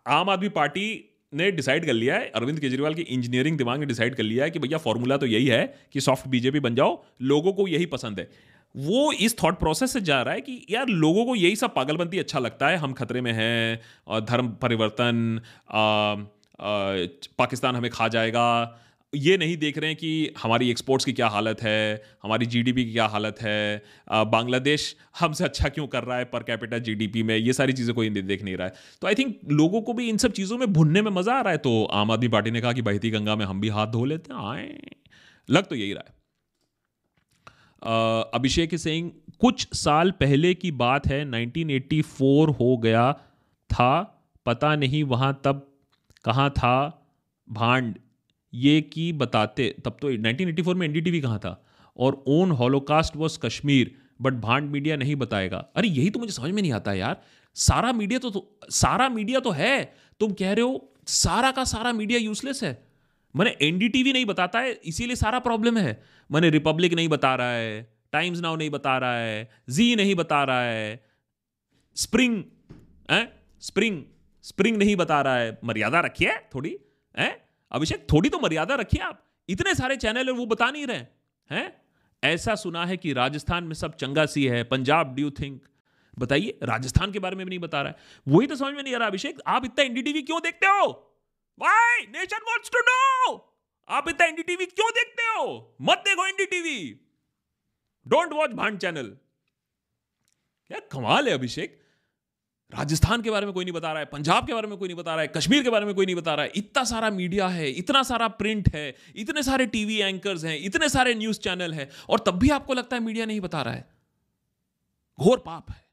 आम Aadmi party ने decide कर लिया है अरविंद केजरीवाल की engineering दिमाग ने decide कर लिया है कि भैया फॉर्मूला तो यही है कि सॉफ्ट बीजेपी बन जाओ लोगों को यही पसंद है। वो इस थॉट प्रोसेस से जा रहा है कि यार लोगों को यही सब पागलबंदी अच्छा लगता है हम खतरे में हैं और धर्म परिवर्तन आ, आ, पाकिस्तान हमें खा जाएगा ये नहीं देख रहे हैं कि हमारी एक्सपोर्ट्स की क्या हालत है, हमारी जीडीपी की क्या हालत है बांग्लादेश हमसे अच्छा क्यों कर रहा है पर कैपिटल जीडीपी में? ये सारी चीज़ें कोई देख नहीं रहा है। तो आई थिंक लोगों को भी इन सब चीज़ों में भुनने में मज़ा आ रहा है। तो आम आदमी पार्टी ने कहा कि बहती गंगा में हम भी हाथ धो लेते हैं, आए। लग तो यही रहा है। अभिषेक सिंह कुछ साल पहले की बात है 1984 हो गया था, पता नहीं वहाँ तब कहाँ था, भांड। ये की बताते तब तो 1984 में एनडीटीवी कहाँ था? और own holocaust was Kashmir but भांड मीडिया नहीं बताएगा। अरे यही तो मुझे समझ में नहीं आता यार। सारा मीडिया तो, तो सारा मीडिया तो है। तुम कह रहे हो सारा का सारा मीडिया यूजलेस है। मैंने एनडीटीवी नहीं बताता है इसीलिए सारा प्रॉब्लम है। मैंने रिपब्लिक नहीं बता रहा है टाइम्स नाउ नहीं बता रहा है जी नहीं बता रहा है। स्प्रिंग है? स्प्रिंग स्प्रिंग नहीं बता रहा है। मर्यादा रखिए थोड़ी है? अभिषेक, थोड़ी तो मर्यादा रखिए आप। इतने सारे चैनल है, वो बता नहीं रहे, हैं? ऐसा सुना है कि राजस्थान में सब चंगा सी है, पंजाब डू थिंक बताइए, राजस्थान के बारे में भी नहीं बता रहा है। वही तो समझ में नहीं आ रहा अभिषेक, आप इतना एनडीटीवी क्यों देखते हो? Why nation wants to know आप इतना एनडीटीवी क्यों देखते हो? मत देखो एनडीटीवी डोंट वॉच भांड चैनल क्या कमाल है अभिषेक। राजस्थान के बारे में कोई नहीं बता रहा है, पंजाब के बारे में कोई नहीं बता रहा है, कश्मीर के बारे में कोई नहीं बता रहा है। इतना सारा मीडिया है, इतना सारा प्रिंट है, इतने सारे टीवी एंकर्स हैं, इतने सारे न्यूज़ चैनल है, और तब भी आपको लगता है मीडिया नहीं बता रहा है। घोर पाप है।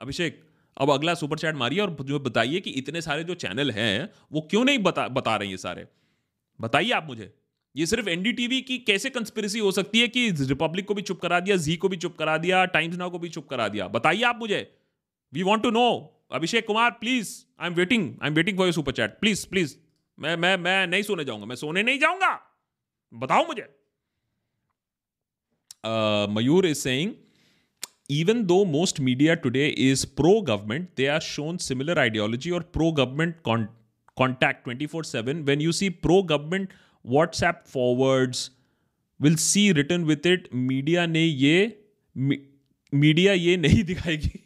अभिषेक, अब अगला सुपर चैट मारिए और जो बताइए कि इतने सारे जो चैनल हैं, वो क्यों नहीं बता बता रहे ये सारे? बताइए आप मुझे। ये सिर्फ़ एनडीटीवी की कैसे कंस्पिरेसी हो सकती है कि रिपब्लिक को भी चुप करा दिया जी को भी चुप करा दिया टाइम्स नाउ को भी चुप करा दिया? बताइए आप मुझे। We want to know Abhishek Kumar please I am waiting I am waiting for your super chat please please मैं मैं मैं नहीं सोने जाऊँगा। मैं सोने नहीं जाऊँगा। बताओ मुझे। Mayur is saying even though most media today is pro government they are shown similar ideology और pro government contact twenty four seven when you see pro government WhatsApp forward will see return with it media ने ये media ये नहीं दिखाएगी.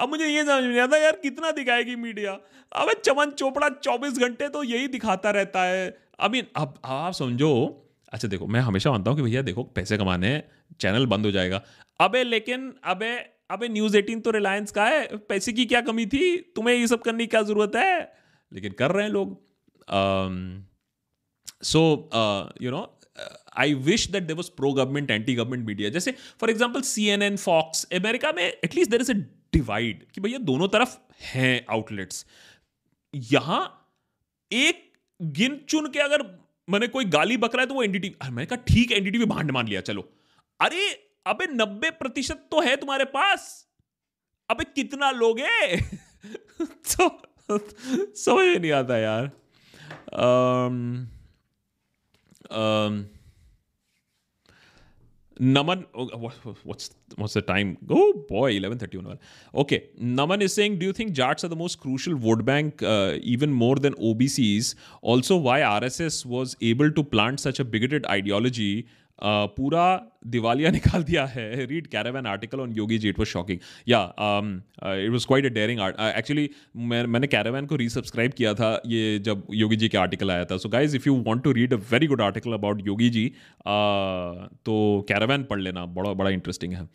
अब मुझे ये समझ नहीं आता यार कितना दिखाएगी मीडिया। अब चमन चोपड़ा 24 घंटे तो यही दिखाता रहता है। आई मीन अब आप समझो। अच्छा देखो, मैं हमेशा मानता हूँ कि भैया देखो, पैसे कमाने, चैनल बंद हो जाएगा। अबे लेकिन, अबे अबे न्यूज़ एटीन तो रिलायंस का है, पैसे की क्या कमी थी? तुम्हें ये सब करने की क्या ज़रूरत है? लेकिन कर रहे हैं लोग। So you know I wish that there was pro government anti government media जैसे for example C N N Fox America में at least there is a divide कि भैया दोनों तरफ़ हैं आउटलेट्स यहाँ एक गिन चुन के अगर मैंने कोई गाली बक रहा है तो वो एनडीटीवी मैंने कहा ठीक है एनडीटीवी भांड मान लिया चलो। अरे अबे नब्बे प्रतिशत तो है तुम्हारे पास। अबे कितना लोगे तो समझ नहीं आता यार। um, um, Naman, what's what's the time? Oh boy, eleven thirty one. Okay, Naman is saying, do you think Jats are the most crucial vote bank, uh, even more than OBCs? Also, why RSS was able to plant such a bigoted ideology पूरा दिवालिया निकाल दिया है। Read Caravan article on Yogi ji it was shocking या it was quite a daring art actually मैंने Caravan को रीसब्सक्राइब किया था, ये जब योगी जी के आर्टिकल आया था। So guys if you want to read a very good article about Yogi ji तो कैरावैन पढ़ लेना, बड़ा बड़ा इंटरेस्टिंग है।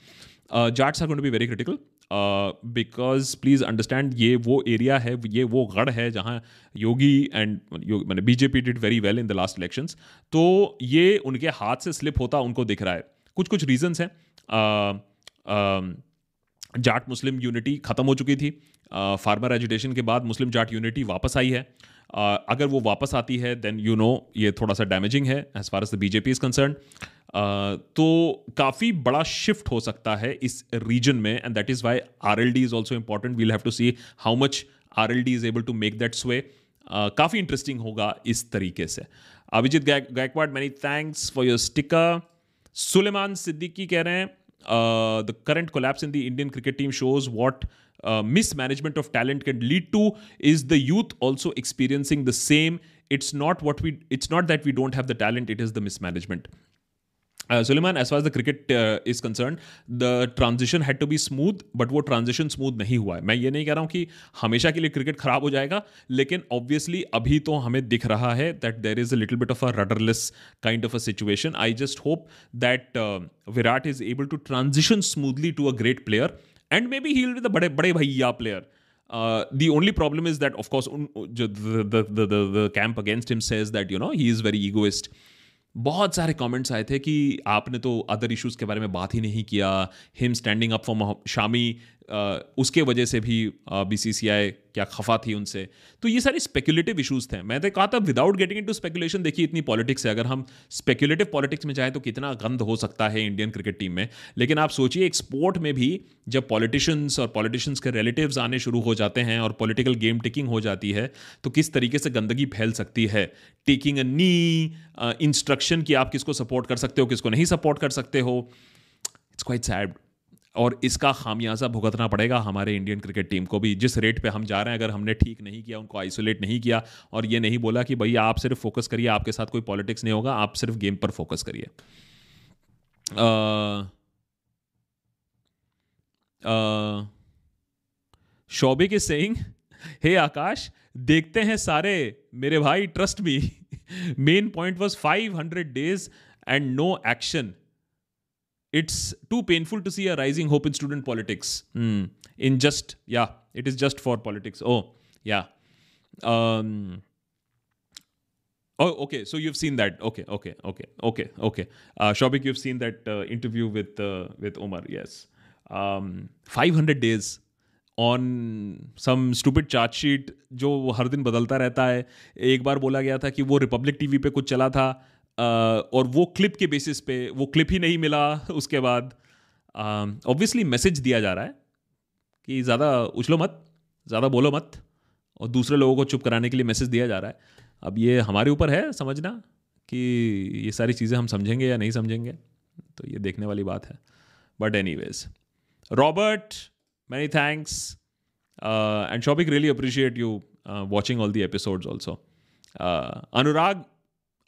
Jats are going be very critical because please understand ये वो एरिया है, ये वो गढ़ है जहाँ योगी एंड मैंने BJP did very well in the last elections तो ये उनके हाथ से स्लिप होता, उनको दिख रहा है। कुछ कुछ रीजंस हैं जाट मुस्लिम यूनिटी ख़त्म हो चुकी थी। फार्मर एजुटेशन के बाद मुस्लिम जाट यूनिटी वापस आई है। अगर वो वापस आती है देन यू नो ये थोड़ा सा डैमेजिंग है as far as the BJP is concern तो काफ़ी बड़ा शिफ्ट हो सकता है इस रीजन में and that is why R L D is also important we'll have to see how much R L D is able to make that sway काफ़ी interesting होगा इस तरीके से। Abhijeet Gaikwad many thanks for your sticker Suleman Siddiqui कह रहे हैं the current collapse in the Indian cricket team shows what mismanagement of talent can lead to. Is the youth also experiencing the same? It's not what we, it's not that we don't have the talent, it is the mismanagement. Suleman as far the cricket is concern the transition had to be smooth but वो transition smooth नहीं हुआ है। मैं ये नहीं कह रहा हूँ कि हमेशा के लिए क्रिकेट खराब हो जाएगा लेकिन ऑब्वियसली अभी तो हमें दिख रहा है that there is a little bit of a rudderless kind of a situation I just hope that Virat is able to transition smoothly to a great player and maybe heal with बड़े बड़े भैया player of course, the, the, the, the, the camp against him says that, you know, he is very egoist. बहुत सारे comments आए थे कि आपने तो अदर इश्यूज़ के बारे में बात ही नहीं किया him standing up for Shami उसके वजह से भी बी सी सी आई क्या खफा थी उनसे। तो ये सारी स्पेकुलेटिव इशूज़ थे। मैं तो कहा था विदाउट गेटिंग इनटू स्पेकुलेशन देखिए इतनी पॉलिटिक्स है। अगर हम स्पेकुलेटिव पॉलिटिक्स में जाए तो कितना गंद हो सकता है इंडियन क्रिकेट टीम में। लेकिन आप सोचिए, एक स्पोर्ट में भी जब पॉलिटिशियंस और पॉलिटिशियंस के रिलेटिव्स आने शुरू हो जाते हैं और पॉलिटिकल गेम टिकिंग हो जाती है तो किस तरीके से गंदगी फैल सकती है? टेकिंग अ नी इंस्ट्रक्शन कि आप किसको सपोर्ट कर सकते हो, किसको नहीं सपोर्ट कर सकते हो। इट्स क्वाइट सैड और इसका खामियाजा भुगतना पड़ेगा हमारे इंडियन क्रिकेट टीम को भी। जिस रेट पे हम जा रहे हैं, अगर हमने ठीक नहीं किया, उनको आइसोलेट नहीं किया, और ये नहीं बोला कि भैया आप सिर्फ़ फोकस करिए, आपके साथ कोई पॉलिटिक्स नहीं होगा, आप सिर्फ़ गेम पर फोकस करिए। Shobik is saying hey Akash, देखते हैं सारे, मेरे भाई trust me main point was five hundred days and no action it's too painful to see a rising hope in student politics. Mm. In just, yeah, it is just for politics. Oh, yeah. Um, oh, okay. So you've seen that. Okay, okay, okay, okay, okay. Uh, Shobik, you've seen that uh, interview with uh, with Omar. Yes. Um, 500 days on some stupid chargesheet जो हर दिन बदलता रहता है एक बार बोला गया था कि वो रिपब्लिक टीवी पे कुछ चला था और वो क्लिप के बेसिस पे वो क्लिप ही नहीं मिला उसके बाद। ऑब्वियसली मैसेज दिया जा रहा है कि ज़्यादा उछलो मत ज़्यादा बोलो मत और दूसरे लोगों को चुप कराने के लिए मैसेज दिया जा रहा है। अब ये हमारे ऊपर है समझना कि ये सारी चीज़ें हम समझेंगे या नहीं समझेंगे तो ये देखने वाली बात है। But anyways Robert many thanks and Shobik, really appreciate you watching all the the also also.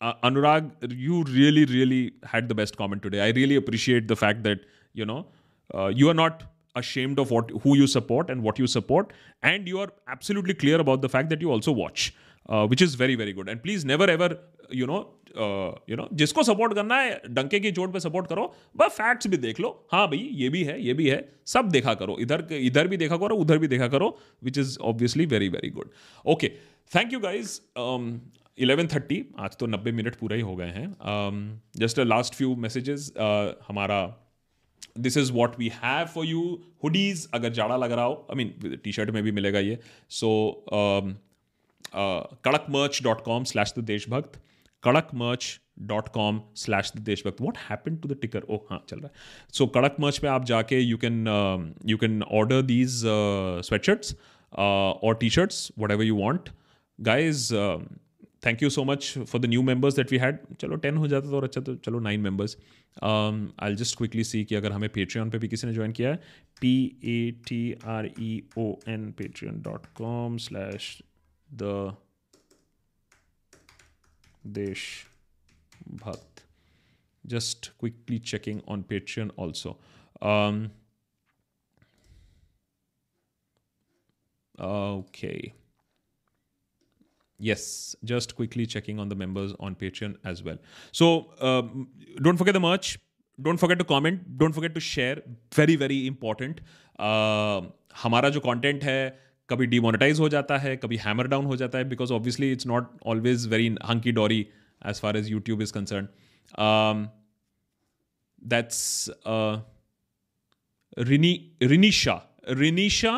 Uh, Anurag, uh, you really, really had the best comment today. I really appreciate the fact that you know uh, you are not ashamed of what who you support and what you support, and you are absolutely clear about the fact that you also watch, uh, which is very, very good. And please never ever, you know, you know जिसको support करना है डंके की चोट पे support करो बस facts भी देख लो हाँ भाई ये भी है ये भी है सब देखा करो इधर इधर भी देखा करो उधर भी देखा करो which is obviously very very good okay thank you guys eleven thirty आज तो नब्बे मिनट पूरा ही हो गए हैं। Just a last few messages हमारा this is what we have for you hoodies अगर जाड़ा लग रहा हो आई मीन टी शर्ट में भी मिलेगा ये। So Kadak merch dot com slash the Deshbhakt Kadak merch dot com slash the Deshbhakt what happen to the ticker oh हाँ चल रहा है। सो कड़क मर्च पे आप जाके you can you can order these these uh, sweatshirts uh, or t-shirts whatever you want guys thank you so much for the new members that we had चलो ten हो जाता तो और अच्छा तो चलो nine members I just quickly see कि अगर हमें पेट्री पे भी किसी ने ज्वाइन किया है P A T R E O N Patreon dot com slash the Deshbhakt. Just quickly checking on Patreon also okay. Yes, just quickly checking on the members on Patreon as well. So um, don't forget the merch. Don't forget to comment. Don't forget to share. Very, very important. Uh, हमारा जो content है कभी demonetize हो जाता है कभी hammer down हो जाता है because obviously it's not always very hunky dory as far as YouTube is concern that's Rinisha Rinisha Rinisha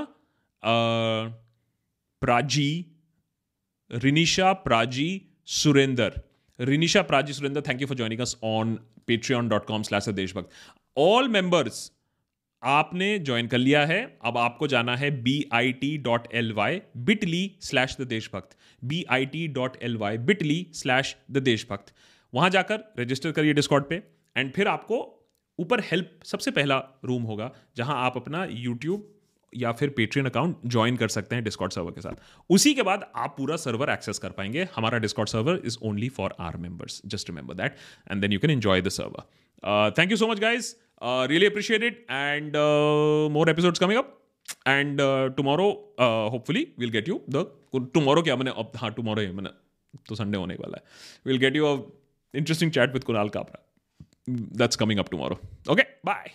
Praji Surender Rinisha Praji Surender thank you for joining us on Patreon dot com slash Deshbhakt all members आपने join कर लिया है अब आपको जाना है B I T dot L Y bitly slash the Deshbhakt B I T dot L Y bitly slash the Deshbhakt वहाँ जाकर रजिस्टर करिए डिस्कॉट पे एंड फिर आपको ऊपर हेल्प सबसे पहला रूम होगा जहाँ आप अपना यूट्यूब या फिर पेट्रियन अकाउंट ज्वाइन कर सकते हैं डिस्कॉट सर्वर के साथ। उसी के बाद आप पूरा सर्वर एक्सेस कर पाएँगे। हमारा Discord server is only for our members just remember that and then you can enjoy the server thank you so much guys really appreciate it and more episode coming up and tomorrow hopefully will get you the tomorrow क्या मैंने अब हाँ tomorrow है मैंने तो Sunday होने वाला है। Will get you a interesting chat with Kunal Kamra that's coming up tomorrow okay bye